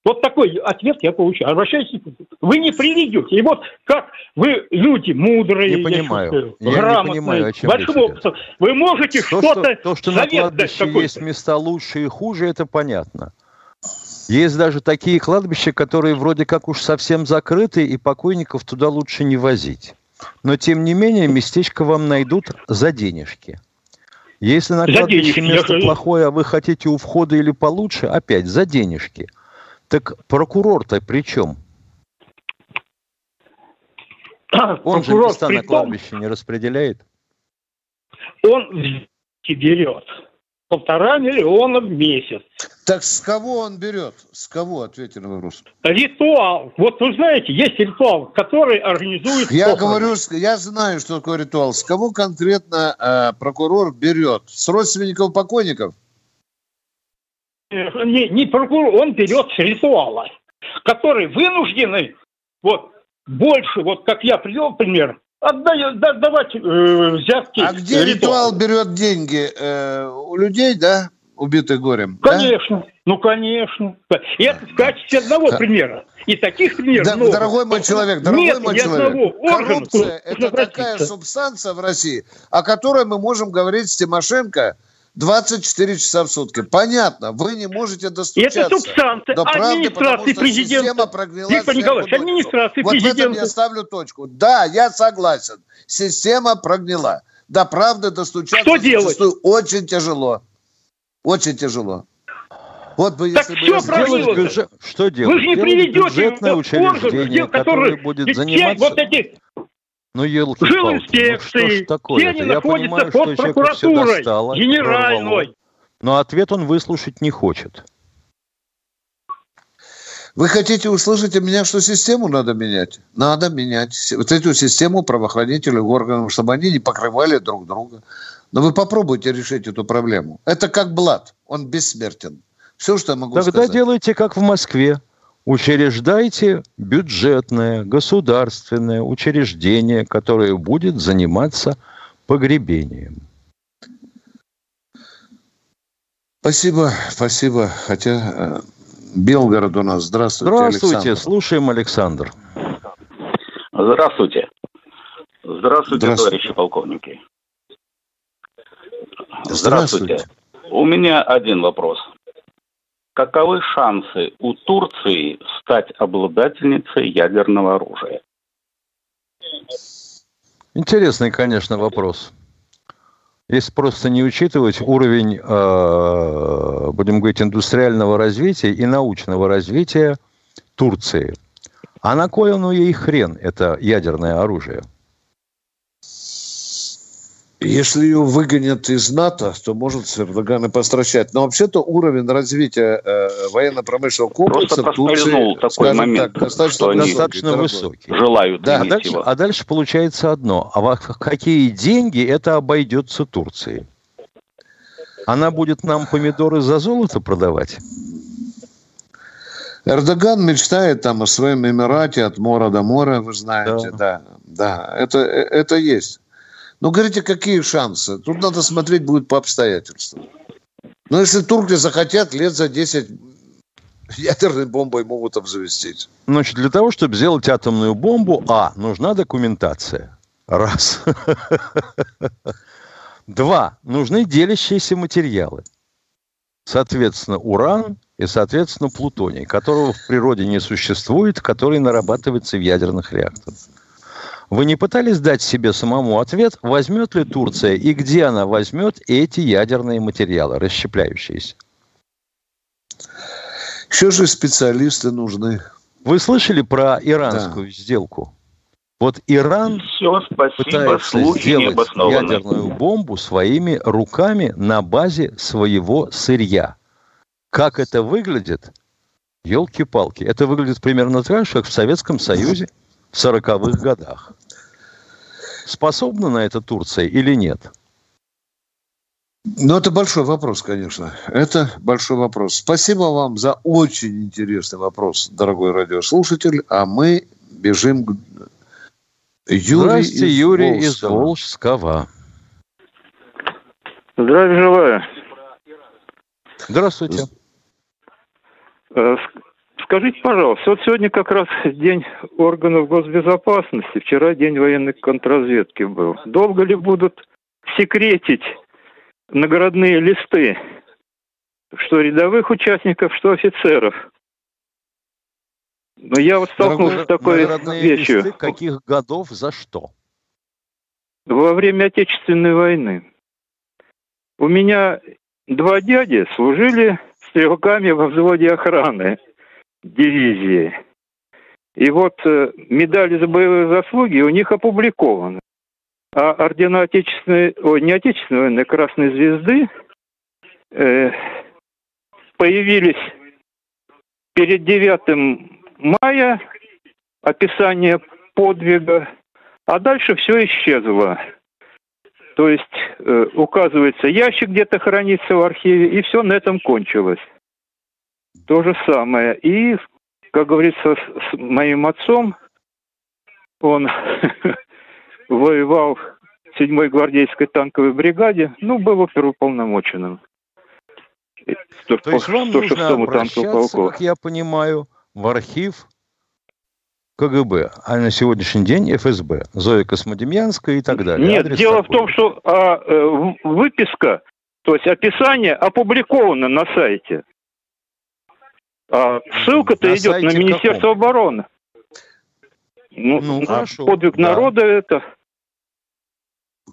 Вот такой ответ я получил. Обращайтесь. Вы не приведете. И вот как вы люди мудрые, Не я понимаю. Я не грамотные, понимаю, о чем идет. опыта, вы можете То, что-то что, то, что на кладбище есть места лучше и хуже, это понятно. Есть даже такие кладбища, которые вроде как уж совсем закрыты, и покойников туда лучше не возить. Но, тем не менее, местечко вам найдут за денежки. Если на кладбище место плохое, а вы хотите у входа или получше, опять за денежки. Так прокурор-то при чем? Он же места на том, кладбище не распределяет. он взятки берет полтора миллиона в месяц. Так с кого он берет? С кого? Ответьте на вопрос. Ритуал. Вот вы знаете, есть ритуал, который организует... Я похороны. говорю, я знаю, что такое ритуал. С кого конкретно э, прокурор берет? С родственников покойников? Э, Не, не прокурор, он берет с ритуала, который вынуждены, вот, больше, вот как я привел пример, да- давать э, взятки. А где ритуал берет деньги? Э, у людей, да? Убитых горем? да? Конечно, ну конечно. И это в качестве одного примера. И таких примеров Да, много. дорогой мой человек, дорогой Нет мой человек, коррупция это такая субстанция в России, о которой мы можем говорить с Тимошенко 24 часа в сутки. Понятно, вы не можете достучаться. Это субстанция до правды, администрации президента. Система прогнила Виктор Николаевич, администрации вот в этом я президента. ставлю точку. Да, я согласен. Система прогнила. До правды достучаться Что делать? очень тяжело. Очень тяжело. Вот бы Так если бы я знал, прогнило. Бюджет- Что делать? Вы же не приведете бюджетное вот орган, учреждение, где- которое который будет все заниматься... вот эти Ну, елки жил ну инспекции, такое все они Я находятся понимаю, что под прокуратурой, достало, генеральной. прорвало, но ответ он выслушать не хочет. Вы хотите услышать от меня, что систему надо менять? Надо менять. Вот эту систему правоохранительных органов, чтобы они не покрывали друг друга. Но вы попробуйте решить эту проблему. Это как блат. Он бессмертен. Все, что я могу Тогда сказать. делайте, как в Москве. Учреждайте бюджетное, государственное учреждение, которое будет заниматься погребением. Спасибо, спасибо. Хотя э, Белгород у нас. Здравствуйте, Здравствуйте, Александр. слушаем, Александр. Здравствуйте. Здравствуйте, Здравствуйте. товарищи полковники. Здравствуйте. У меня один вопрос. Каковы шансы у Турции стать обладательницей ядерного оружия? Интересный, конечно, вопрос. Если просто не учитывать уровень, э, будем говорить, индустриального развития и научного развития Турции. А на кой оно ей хрен, это ядерное оружие? Если ее выгонят из НАТО, то может с Эрдоган и постращать. Но вообще-то уровень развития э, военно-промышленного комплекса Просто Турции, такой момент, так, достаточно что Достаточно высокий. Желают Да, А дальше, его. а дальше получается одно. А во какие деньги это обойдется Турции? Она будет нам помидоры за золото продавать? Эрдоган мечтает там о своем Эмирате от мора до мора, вы знаете, да, да, это, э, это есть. Но говорите, какие шансы? Тут надо смотреть будет по обстоятельствам. Но если турки захотят, лет за 10 ядерной бомбой могут обзавестись. Значит, для того, чтобы сделать атомную бомбу, а, нужна документация. Раз. Два. Нужны делящиеся материалы. Соответственно, уран и, соответственно, плутоний, которого в природе не существует, который нарабатывается в ядерных реакторах. Вы не пытались дать себе самому ответ, возьмет ли Турция и где она возьмет эти ядерные материалы, расщепляющиеся? Еще же специалисты нужны. Вы слышали про иранскую сделку? Вот Иран Все, спасибо, пытается сделать ядерную бомбу своими руками на базе своего сырья. Как это выглядит? Елки-палки. Это выглядит примерно так же, как в Советском Союзе в 40-х годах. Способна на это Турция или нет? Ну, это большой вопрос, конечно. Это большой вопрос. Спасибо вам за очень интересный вопрос, дорогой радиослушатель. А мы бежим к Юрий Здравствуйте, из Юрий Волжского. из Волжского. Здравия желаю. Здравствуйте. Скажите, пожалуйста, вот сегодня как раз день органов госбезопасности, вчера день военной контрразведки был. Долго ли будут секретить наградные листы, что рядовых участников, что офицеров. Но я вот столкнулся с такой вещью. Листы каких годов, за что? Во время Отечественной войны. У меня два дяди служили стрелками во взводе охраны дивизии. И вот э, медали за боевые заслуги у них опубликованы. А ордена Отечественной, ой, не Отечественной военной Красной Звезды э, появились перед 9 мая, описание подвига, а дальше все исчезло. То есть э, указывается, ящик где-то хранится в архиве, и все на этом кончилось. То же самое. И, как говорится, с моим отцом, он воевал в 7-й гвардейской танковой бригаде, ну, был оперуполномоченным. То есть вам нужно обращаться, как я понимаю, в архив КГБ, а на сегодняшний день ФСБ, Зоя Космодемьянская и так далее. Нет, Адрес дело такой. в том, что а, э, выписка, то есть описание опубликовано на сайте. А ссылка-то идет на Министерство каком? обороны. Ну, ну хорошо. Подвиг да. народа это.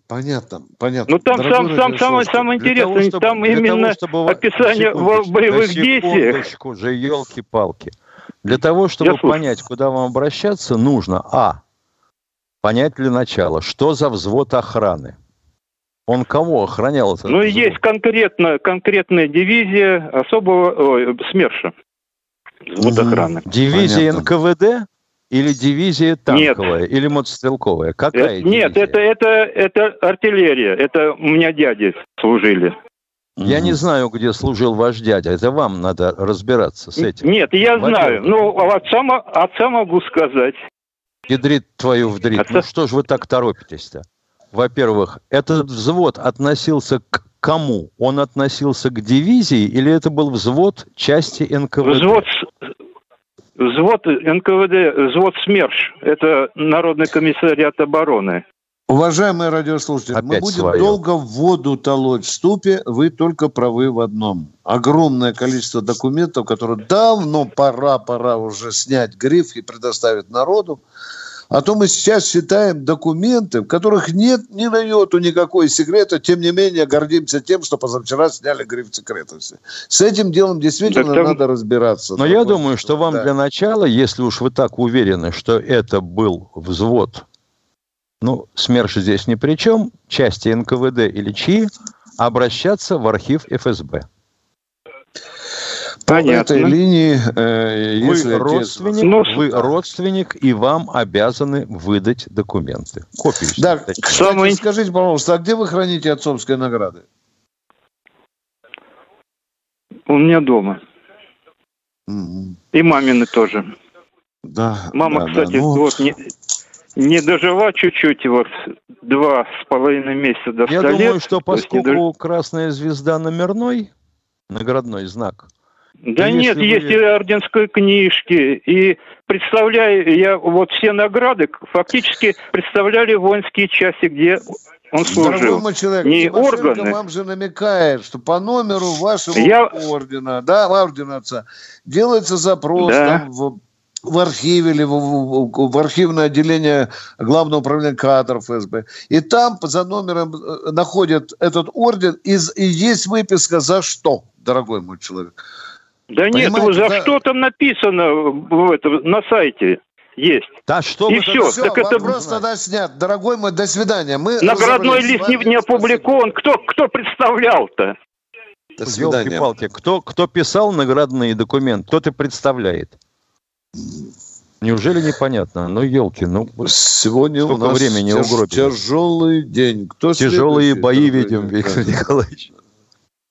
Понятно, понятно. Ну там сам, сам, самое, самое интересное, того, чтобы, там именно того, чтобы... описание боевых действиях. же, елки-палки. Для того, чтобы Я понять, слушаю. куда вам обращаться, нужно, а, понять для начала, что за взвод охраны. Он кого охранял? Этот ну, взвод? есть конкретно, конкретная дивизия особого ой, СМЕРШа. Взвод угу. охраны. Дивизия Понятно. НКВД? Или дивизия танковая, нет. или мотострелковая? Какая это, Нет, это, это, это артиллерия. Это у меня дяди служили. Я не знаю, где служил ваш дядя. Это вам надо разбираться с этим. Нет, я знаю. Ну, отца, отца могу сказать. Ядрит твою вдрит. Отца... Ну что ж вы так торопитесь-то? Во-первых, этот взвод относился к кому? Он относился к дивизии или это был взвод части НКВД? Взвод, Взвод НКВД, взвод СМЕРШ, это Народный комиссариат обороны. Уважаемые радиослушатели, Опять мы будем свое. долго в воду толоть в ступе, вы только правы в одном. Огромное количество документов, которые давно пора, пора уже снять гриф и предоставить народу. А то мы сейчас считаем документы, в которых нет ни на йоту никакой секрета, тем не менее гордимся тем, что позавчера сняли гриф секретности. С этим делом действительно там... надо разбираться. Но я думаю, что вам да. для начала, если уж вы так уверены, что это был взвод, ну, СМЕРШ здесь ни при чем, части НКВД или чьи, обращаться в архив ФСБ. Понятно. По этой линии, э, если вы родственник, ну, вы родственник, и вам обязаны выдать документы. Копию. Да, кстати, Самый... скажите, пожалуйста, а где вы храните отцовские награды? У меня дома. Mm-hmm. И мамины тоже. Да. Мама, да, кстати, да. Ну... вот не, не дожила чуть-чуть, вот два с половиной месяца до Я думаю, что поскольку дож... красная звезда номерной, наградной знак, да нет, вы... есть и орденской книжки, и представляю, я вот все награды фактически представляли воинские части, где он служил. Дорогой человек, не органы. вам же намекает, что по номеру вашего я... ордена, да, ордена отца, делается запрос да. там, в, в архиве или в, в, в архивное отделение Главного управления кадров ФСБ. И там за номером э, находят этот орден, и, и есть выписка за что, дорогой мой человек. Да нет, за да... что там написано в это, на сайте есть. Да что И все. все. Так это вопрос тогда снят. Дорогой мой, до свидания. Мы Наградной лист не, не опубликован. Кто, кто представлял-то? До свидания. палки кто, кто писал наградные документы, кто ты представляет? Неужели непонятно? Ну, елки, ну... Сегодня у нас времени тяж, тяжелый день. Кто Тяжелые бои ведем, Виктор Николаевич.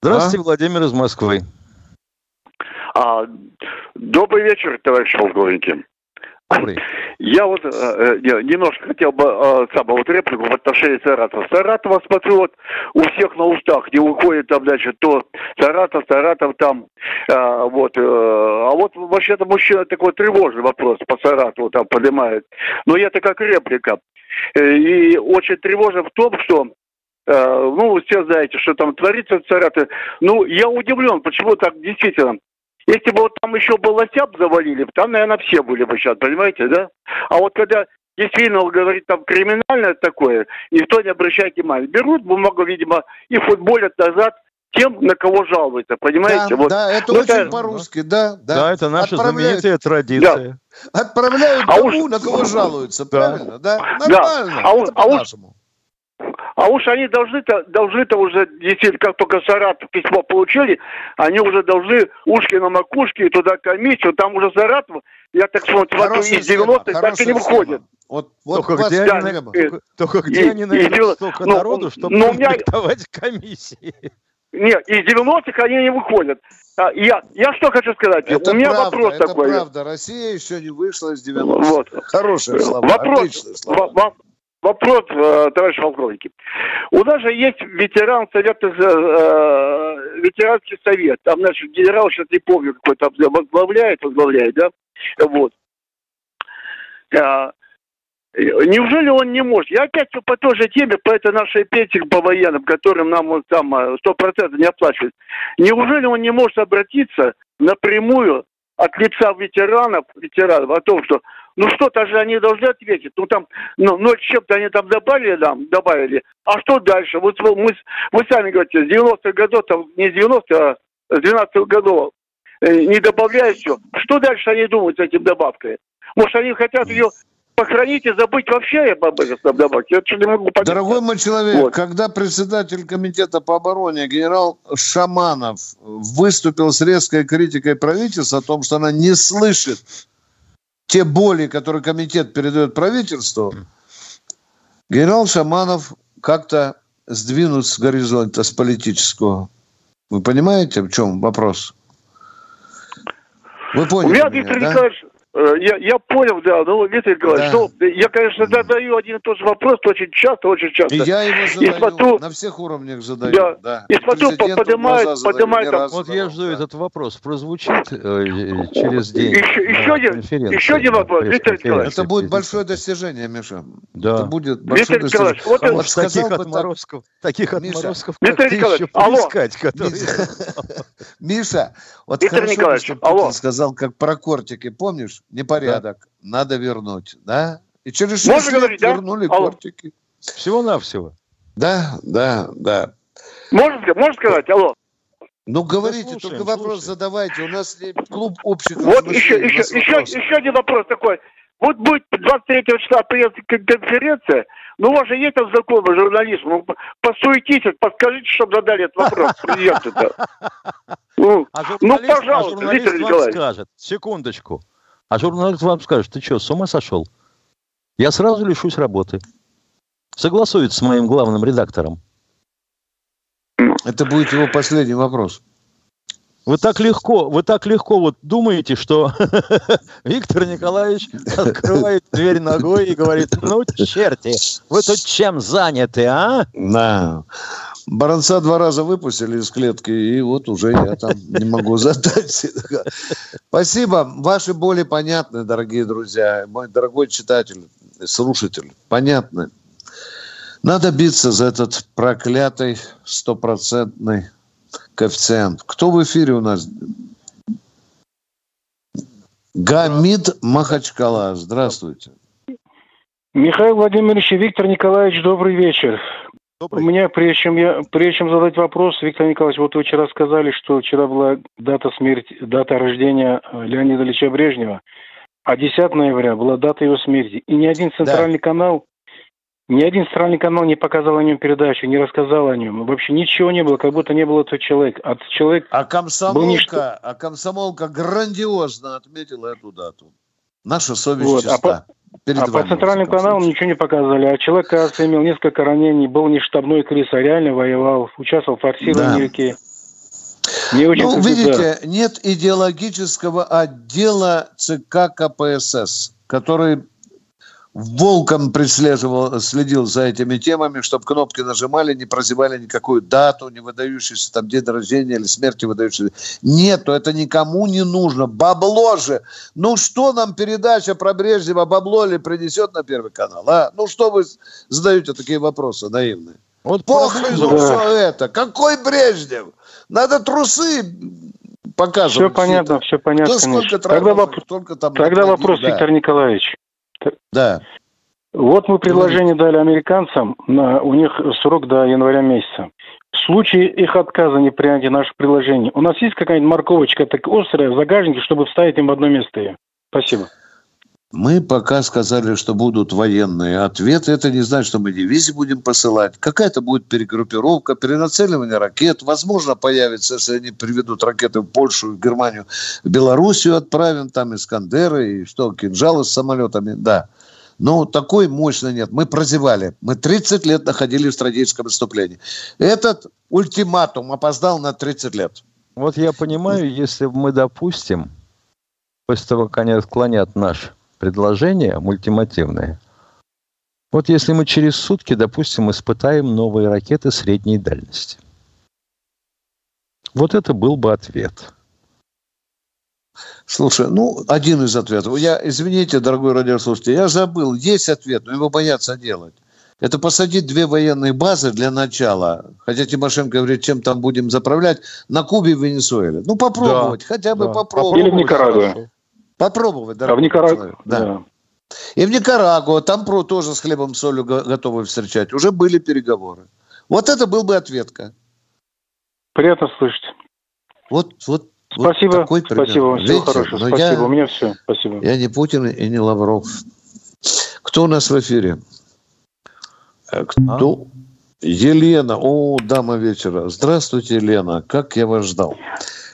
Здравствуйте, Владимир из Москвы. А, добрый вечер, товарищ полковники. Добрый. Я вот э, э, немножко хотел бы э, самую вот реплику в отношении Саратова. Саратова, смотрю, вот у всех на устах, не выходит там, значит, то Саратов, Саратов там, э, вот. Э, а вот вообще-то мужчина такой тревожный вопрос по Саратову там поднимает. Но это как реплика. Э, и очень тревожно в том, что э, ну, вы все знаете, что там творится в Саратове. Ну, я удивлен, почему так действительно. Если бы вот там еще был Лосяб завалили, там, наверное, все были бы сейчас, понимаете, да? А вот когда действительно, говорит, там криминальное такое, никто не обращает внимания. Берут бумагу, видимо, и футболят назад тем, на кого жалуются, понимаете? Да, вот. да это Ну, очень это- по-русски, да, да. Да, это наша Отправляют- знаменитая традиция. Отправляют А тому, уж- на кого жалуются, Да. правильно, да? Да. Нормально, А уж- а уж- по-нашему. А уж они должны-то, должны-то уже, действительно, как только Саратов письмо получили, они уже должны ушки на макушке, и туда комиссию, там уже Саратов, я так смотрю, из 90-х схема, так и не выходит. Вот, вот Только где, они, проблема. э, только, где и- они и найдут дело- столько ну, народу, чтобы ну, меня- комиссии? Нет, из 90-х они не выходят. А, я, я что хочу сказать? Это У меня правда, вопрос это такой. правда. Россия еще не вышла из 90-х. Вот. Хорошие слова, Вопрос, отличные слова. во- вопрос, э, товарищ полковники. У нас же есть ветеран совета, э, ветеранский совет. Там, значит, генерал, сейчас не помню, какой там возглавляет, возглавляет, да? Вот. А, Неужели он не может? Я опять всё по той же теме, по этой нашей пенсии по военным, которым нам вот там э, сто процентов не оплачивают. Неужели он не может обратиться напрямую от лица ветеранов, ветеранов о том, что ну что-то же они должны ответить. Ну там, ну, ну чем-то они там добавили нам, добавили. А что дальше? Вот мы, вы сами говорите, с 90-х годов, там не с 90 а с 12-х годов э, не добавляют все. Что дальше они думают с этим добавкой? Может, они хотят ее похоронить и забыть вообще об этом добавке? Я что не могу понять. Дорогой мой человек, Вот. когда председатель комитета по обороне генерал Шаманов выступил с резкой критикой правительства о том, что она не слышит те боли, которые комитет передает правительству, генерал Шаманов как-то сдвинут с горизонта, с политического. Вы понимаете, в чем вопрос? Вы У поняли меня, меня, Виктор да? Николаевич, я, я понял, да, ну, Виктор Николаевич, Да. ну, я, конечно, задаю один и тот же вопрос очень часто, очень часто. И я его задаю, смотрю- на всех уровнях задаю. Да. Да. И смотрю, поднимает- поднимает там- Вот задавал, я жду да. этот вопрос. Прозвучит э, через день. Еще- еще один- еще один вопрос, Виктор Николаевич. Это будет большое достижение, Миша. Да. Это будет большое Виктор достижение. Николаевич, вот Потому Вот что таких отморозков, таких Миша. отморозков, Виктор как ты Николаевич, еще алло. поискать, которые... Миша, вот Виктор хорошо, Николаевич, что алло. сказал, как про кортики, помнишь? Непорядок, надо вернуть, да? И через Можно шесть лет говорить, да? вернули Алло. кортики. Всего-навсего. Да, да, да. Можно, можно сказать, алло? Ну, говорите, слушаем, только вопрос слушаем. задавайте. У нас клуб общих Вот еще, еще, еще, еще один вопрос такой. Вот будет 23 числа конференция, ну, у вас же есть там знакомый журналист, ну, по- посуетитесь, подскажите, чтобы задали этот вопрос президенту-то. Ну, А ну, журналист, а пожалуйста, журналист Виктор Николаевич. скажет, секундочку, а журналист вам скажет, ты что, с ума сошел? Я сразу лишусь работы. Согласует с моим главным редактором. Это будет его последний вопрос. Вы так легко, вы так легко вот думаете, что Виктор Николаевич открывает дверь ногой и говорит, ну, черти, вы тут чем заняты, а? Да. Баранца два раза выпустили из клетки, и вот уже я там не могу задать. Спасибо. Ваши боли понятны, дорогие друзья. Мой дорогой читатель, слушатель, понятны. Надо биться за этот проклятый стопроцентный коэффициент. Кто в эфире у нас? Гамид Махачкала. Здравствуйте. Михаил Владимирович и Виктор Николаевич, добрый вечер. У меня, прежде чем, я, прежде чем задать вопрос, Виктор Николаевич, вот вы вчера сказали, что вчера была дата смерти, дата рождения э, Леонида Ильича Брежнева, а 10 ноября была дата его смерти. И ни один центральный канал, ни один центральный канал не показал о нем передачу, не рассказал о нем. Вообще ничего не было, как будто не было этого человека. А человек А был ничто. комсомолка, а комсомолка грандиозно отметила эту дату. Наша совесть Вот, а чиста. Перед а по вами, во центральным каналам случае. ничего не показали. А человек, кажется, имел несколько ранений, был не штабной крыс, а реально воевал, участвовал в форсировании Да. реки. Не очень ну, видите, да. нет идеологического отдела ЦК КПСС, который волком преследовал, следил за этими темами, чтобы кнопки нажимали, не прозевали никакую дату, не выдающуюся там день рождения или смерти выдающуюся. Нету, это никому не нужно. Бабло же. Ну что нам передача про Брежнева, бабло ли принесет на Первый канал? А? Ну что вы задаете такие вопросы наивные? Вот Похрен да. все это. Какой Брежнев? Надо трусы показывать. Все понятно, все понятно. Сколько тогда вопрос, там тогда вопрос, да. Виктор Николаевич. Да. Вот мы предложение дали американцам, на, у них срок до января месяца. В случае их отказа не принятия наших предложений, у нас есть какая-нибудь морковочка так острая в загажнике, чтобы вставить им в одно место ее? Спасибо. Мы пока сказали, что будут военные ответы. Это не значит, что мы дивизии будем посылать. Какая-то будет перегруппировка, перенацеливание ракет. Возможно, появится, если они приведут ракеты в Польшу, в Германию, в Белоруссию отправим, там Искандеры и что, кинжалы с самолетами. Да. Но такой мощной нет. Мы прозевали. Мы 30 лет находились в стратегическом отступлении. Этот ультиматум опоздал на 30 лет. Вот я понимаю, если мы допустим, после того, как они отклонят наш предложение мультимативное. Вот если мы через сутки, допустим, испытаем новые ракеты средней дальности. Вот это был бы ответ. Слушай, ну, один из ответов. Я, извините, дорогой радиослушатель, я забыл. Есть ответ, но его боятся делать. Это посадить две военные базы для начала. Хотя Тимошенко говорит, чем там будем заправлять, на Кубе и Венесуэле. Ну, попробовать, да, хотя бы да. попробовать. Или в Никарагуа. Попробовать, да. А в Никарагуа? Да. да. И в Никарагуа, там про тоже с хлебом солью готовы встречать. Уже были переговоры. Вот это был бы ответка. Приятно слышать. Вот, вот Спасибо, вот такой спасибо, всего Видите, хорошего, спасибо, я, у меня все, спасибо. Я не Путин и не Лавров. Кто у нас в эфире? Э, кто? А? Елена, о, дама вечера. Здравствуйте, Елена, как я вас ждал.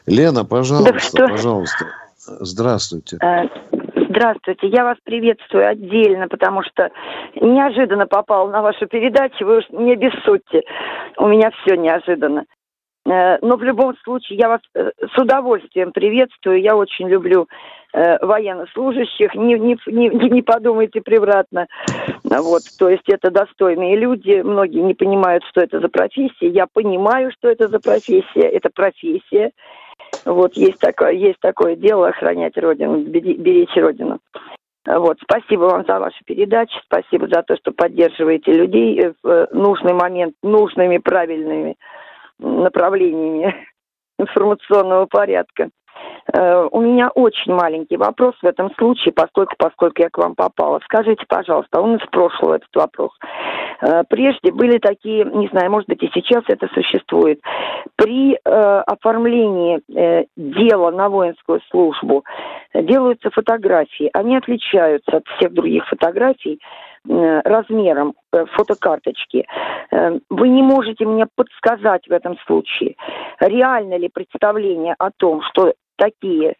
Лена, пожалуйста, да пожалуйста. Здравствуйте. Э, здравствуйте, я вас приветствую отдельно, потому что неожиданно попал на вашу передачу, вы уж не обессудьте, у меня все неожиданно. Э, но в любом случае я вас э, с удовольствием приветствую, я очень люблю военнослужащих, не, не, не, подумайте превратно. Вот, то есть это достойные люди, многие не понимают, что это за профессия. Я понимаю, что это за профессия, это профессия, вот есть такое, есть такое дело охранять Родину, беречь Родину. Вот, спасибо вам за вашу передачу, спасибо за то, что поддерживаете людей в нужный момент, нужными, правильными направлениями информационного порядка. Э, у меня очень маленький вопрос в этом случае, поскольку, поскольку я к вам попала. Скажите, пожалуйста, он из прошлого этот вопрос. Э, прежде были такие, не знаю, может быть и сейчас это существует, при э, оформлении дела на воинскую службу делаются фотографии. Они отличаются от всех других фотографий размером фотокарточки. Вы не можете мне подсказать в этом случае, реально ли представление о том, что такие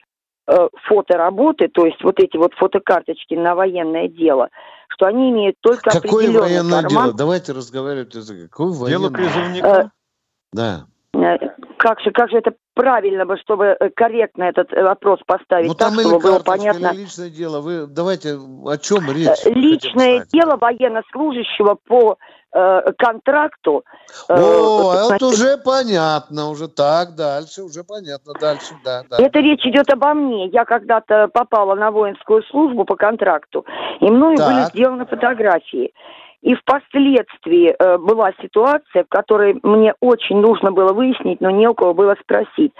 э, фотоработы, то есть вот эти вот фотокарточки на военное дело, что они имеют только Какое военное формат. дело? Давайте разговаривать. Какое военное дело призывника? Э, да. Э, как же, как же это правильно бы, чтобы э, корректно этот вопрос поставить ну, так, там чтобы было понятно. Или личное дело. Вы давайте о чем речь? Личное дело военнослужащего по э, контракту. Э, О, значит, это уже понятно, уже так, дальше, уже понятно, дальше, да, да. Это речь идет обо мне. Я когда-то попала на воинскую службу по контракту, и мною так. были сделаны фотографии. И впоследствии э, была ситуация, в которой мне очень нужно было выяснить, но не у кого было спросить.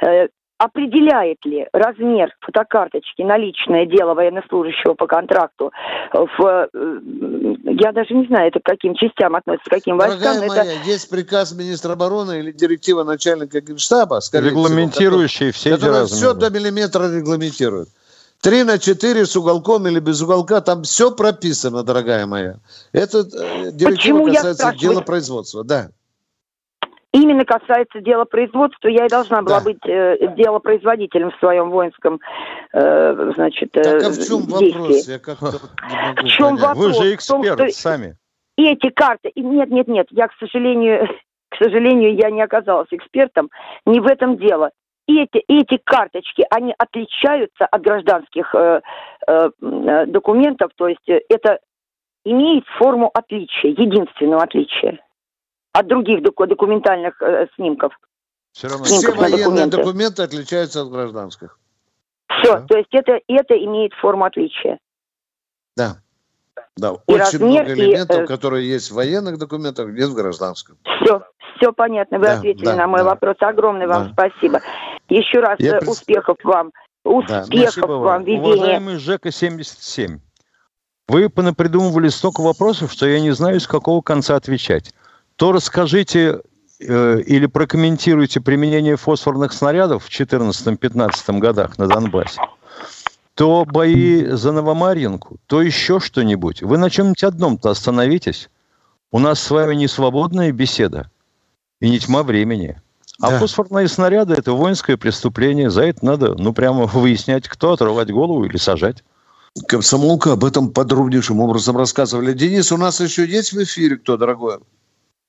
Э, определяет ли размер фотокарточки на личное дело военнослужащего по контракту в, э, я даже не знаю, это к каким частям относится, к каким Дорогая войскам. Моя, это... есть приказ министра обороны или директива начальника генштаба, регламентирующие всего, все эти размеры. все до миллиметра регламентирует. Три на четыре с уголком или без уголка, там все прописано, дорогая моя. Это э, директива Почему касается дела производства, да именно касается дела производства, я и должна была да. быть э, делопроизводителем в своем воинском, э, значит, э, так, а в чем действии. вопрос? Я как в чем понять. вопрос? Вы же эксперт том, сами. Эти карты, нет, нет, нет, я, к сожалению, к сожалению, я не оказалась экспертом, не в этом дело. Эти, эти карточки, они отличаются от гражданских э, э, документов, то есть это имеет форму отличия, единственного отличия от других документальных э, снимков. Все равно все военные документы. документы отличаются от гражданских. Все, да? то есть это, это имеет форму отличия. Да. Да, и очень размер, много элементов, и, э, которые есть в военных документах, нет в гражданском. Все, все понятно. Вы да, ответили да, на мой да. вопрос. Огромное вам да. спасибо. Еще раз Я э, успехов пред... вам. Успехов да, вам, ведения. Уважаемый Жека 77, вы понапридумывали столько вопросов, что я не знаю, с какого конца отвечать. То расскажите э, или прокомментируйте применение фосфорных снарядов в 14-15 годах на Донбассе то бои за Новомарьинку, то еще что-нибудь. Вы на чем-нибудь одном-то остановитесь. У нас с вами не свободная беседа и не тьма времени. А да. фосфорные снаряды – это воинское преступление. За это надо, ну, прямо выяснять, кто отрывать голову или сажать. Комсомолка об этом подробнейшим образом рассказывали. Денис, у нас еще есть в эфире кто, дорогой?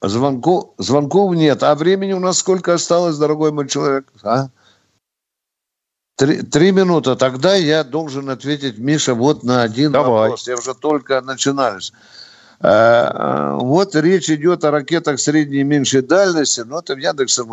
Звонков, звонков нет. А времени у нас сколько осталось, дорогой мой человек? А? Три, три минуты. Тогда я должен ответить, Миша, вот на один Давай. вопрос. Я уже только начинаюсь. Э, э, вот речь идет о ракетах средней и меньшей дальности. Ну, это в Яндексе.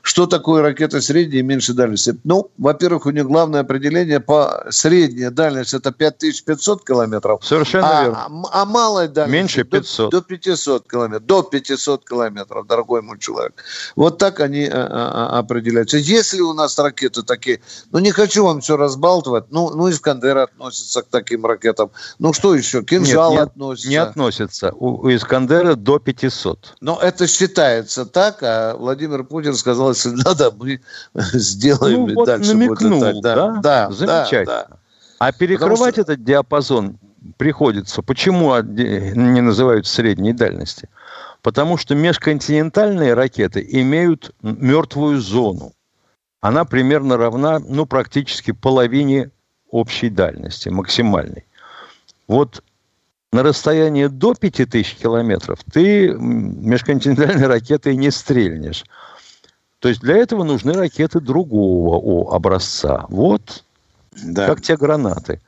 Что такое ракета средней и меньшей дальности? Ну, во-первых, у них главное определение по средней дальности это 5500 километров. Совершенно а, верно. А, а малая дальность? Меньше 500. До, до 500 километров. До 500 километров, дорогой мой человек. Вот так они а, а, определяются. Если у нас ракеты такие, ну, не хочу вам все разбалтывать, ну, ну Искандер относится к таким ракетам. Ну, что еще? Кинжал Нет, не, относится. Не относится относится у, у Искандера до 500. Но это считается так, а Владимир Путин сказал, если надо, мы сделаем ну, вот дальше намекнул, будет Да, да, да, замечательно. Да, да. А перекрывать что... этот диапазон приходится. Почему не называют средней дальности? Потому что межконтинентальные ракеты имеют мертвую зону. Она примерно равна, ну, практически половине общей дальности, максимальной. Вот на расстоянии до 5000 километров ты межконтинентальной ракетой не стрельнешь. То есть для этого нужны ракеты другого образца. Вот да. как те гранаты.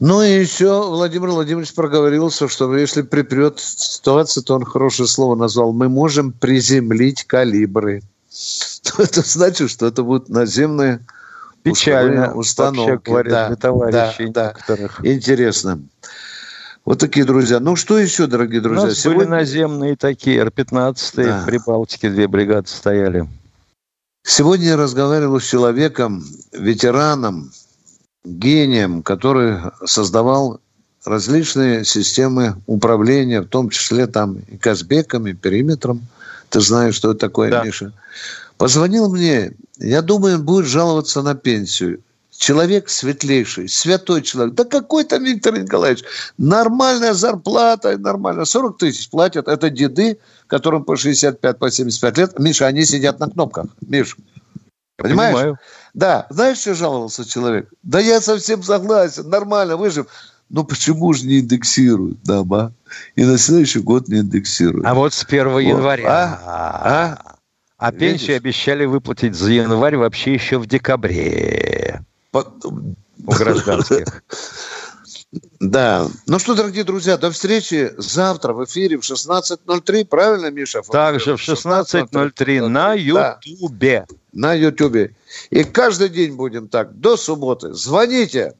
Ну и еще Владимир Владимирович проговорился, что если припрет ситуация, то он хорошее слово назвал. Мы можем приземлить калибры. Это значит, что это будут наземные Печально, установки. Вообще говорят да, товарищи да, да. Интересно. Вот такие друзья. Ну, что еще, дорогие друзья? У нас Сегодня... были наземные такие, Р-15, да. в Прибалтике две бригады стояли. Сегодня я разговаривал с человеком, ветераном, гением, который создавал различные системы управления, в том числе там и Казбеком, и периметром. Ты знаешь, что это такое, да. Миша. Позвонил мне, я думаю, он будет жаловаться на пенсию человек светлейший, святой человек. Да какой там Виктор Николаевич? Нормальная зарплата, нормально. 40 тысяч платят. Это деды, которым по 65, по 75 лет. Миша, они сидят на кнопках. Миш, понимаешь? Понимаю. Да. Знаешь, что жаловался человек? Да я совсем согласен. Нормально, выжив. Ну почему же не индексируют дома? И на следующий год не индексируют. А вот с 1 вот. января. А? А? А пенсию обещали выплатить за январь вообще еще в декабре у гражданских. Да. Ну что, дорогие друзья, до встречи завтра в эфире в 16.03. Правильно, Миша? Также в 16.03 на Ютубе. Да, на Ютубе. И каждый день будем так, до субботы. Звоните.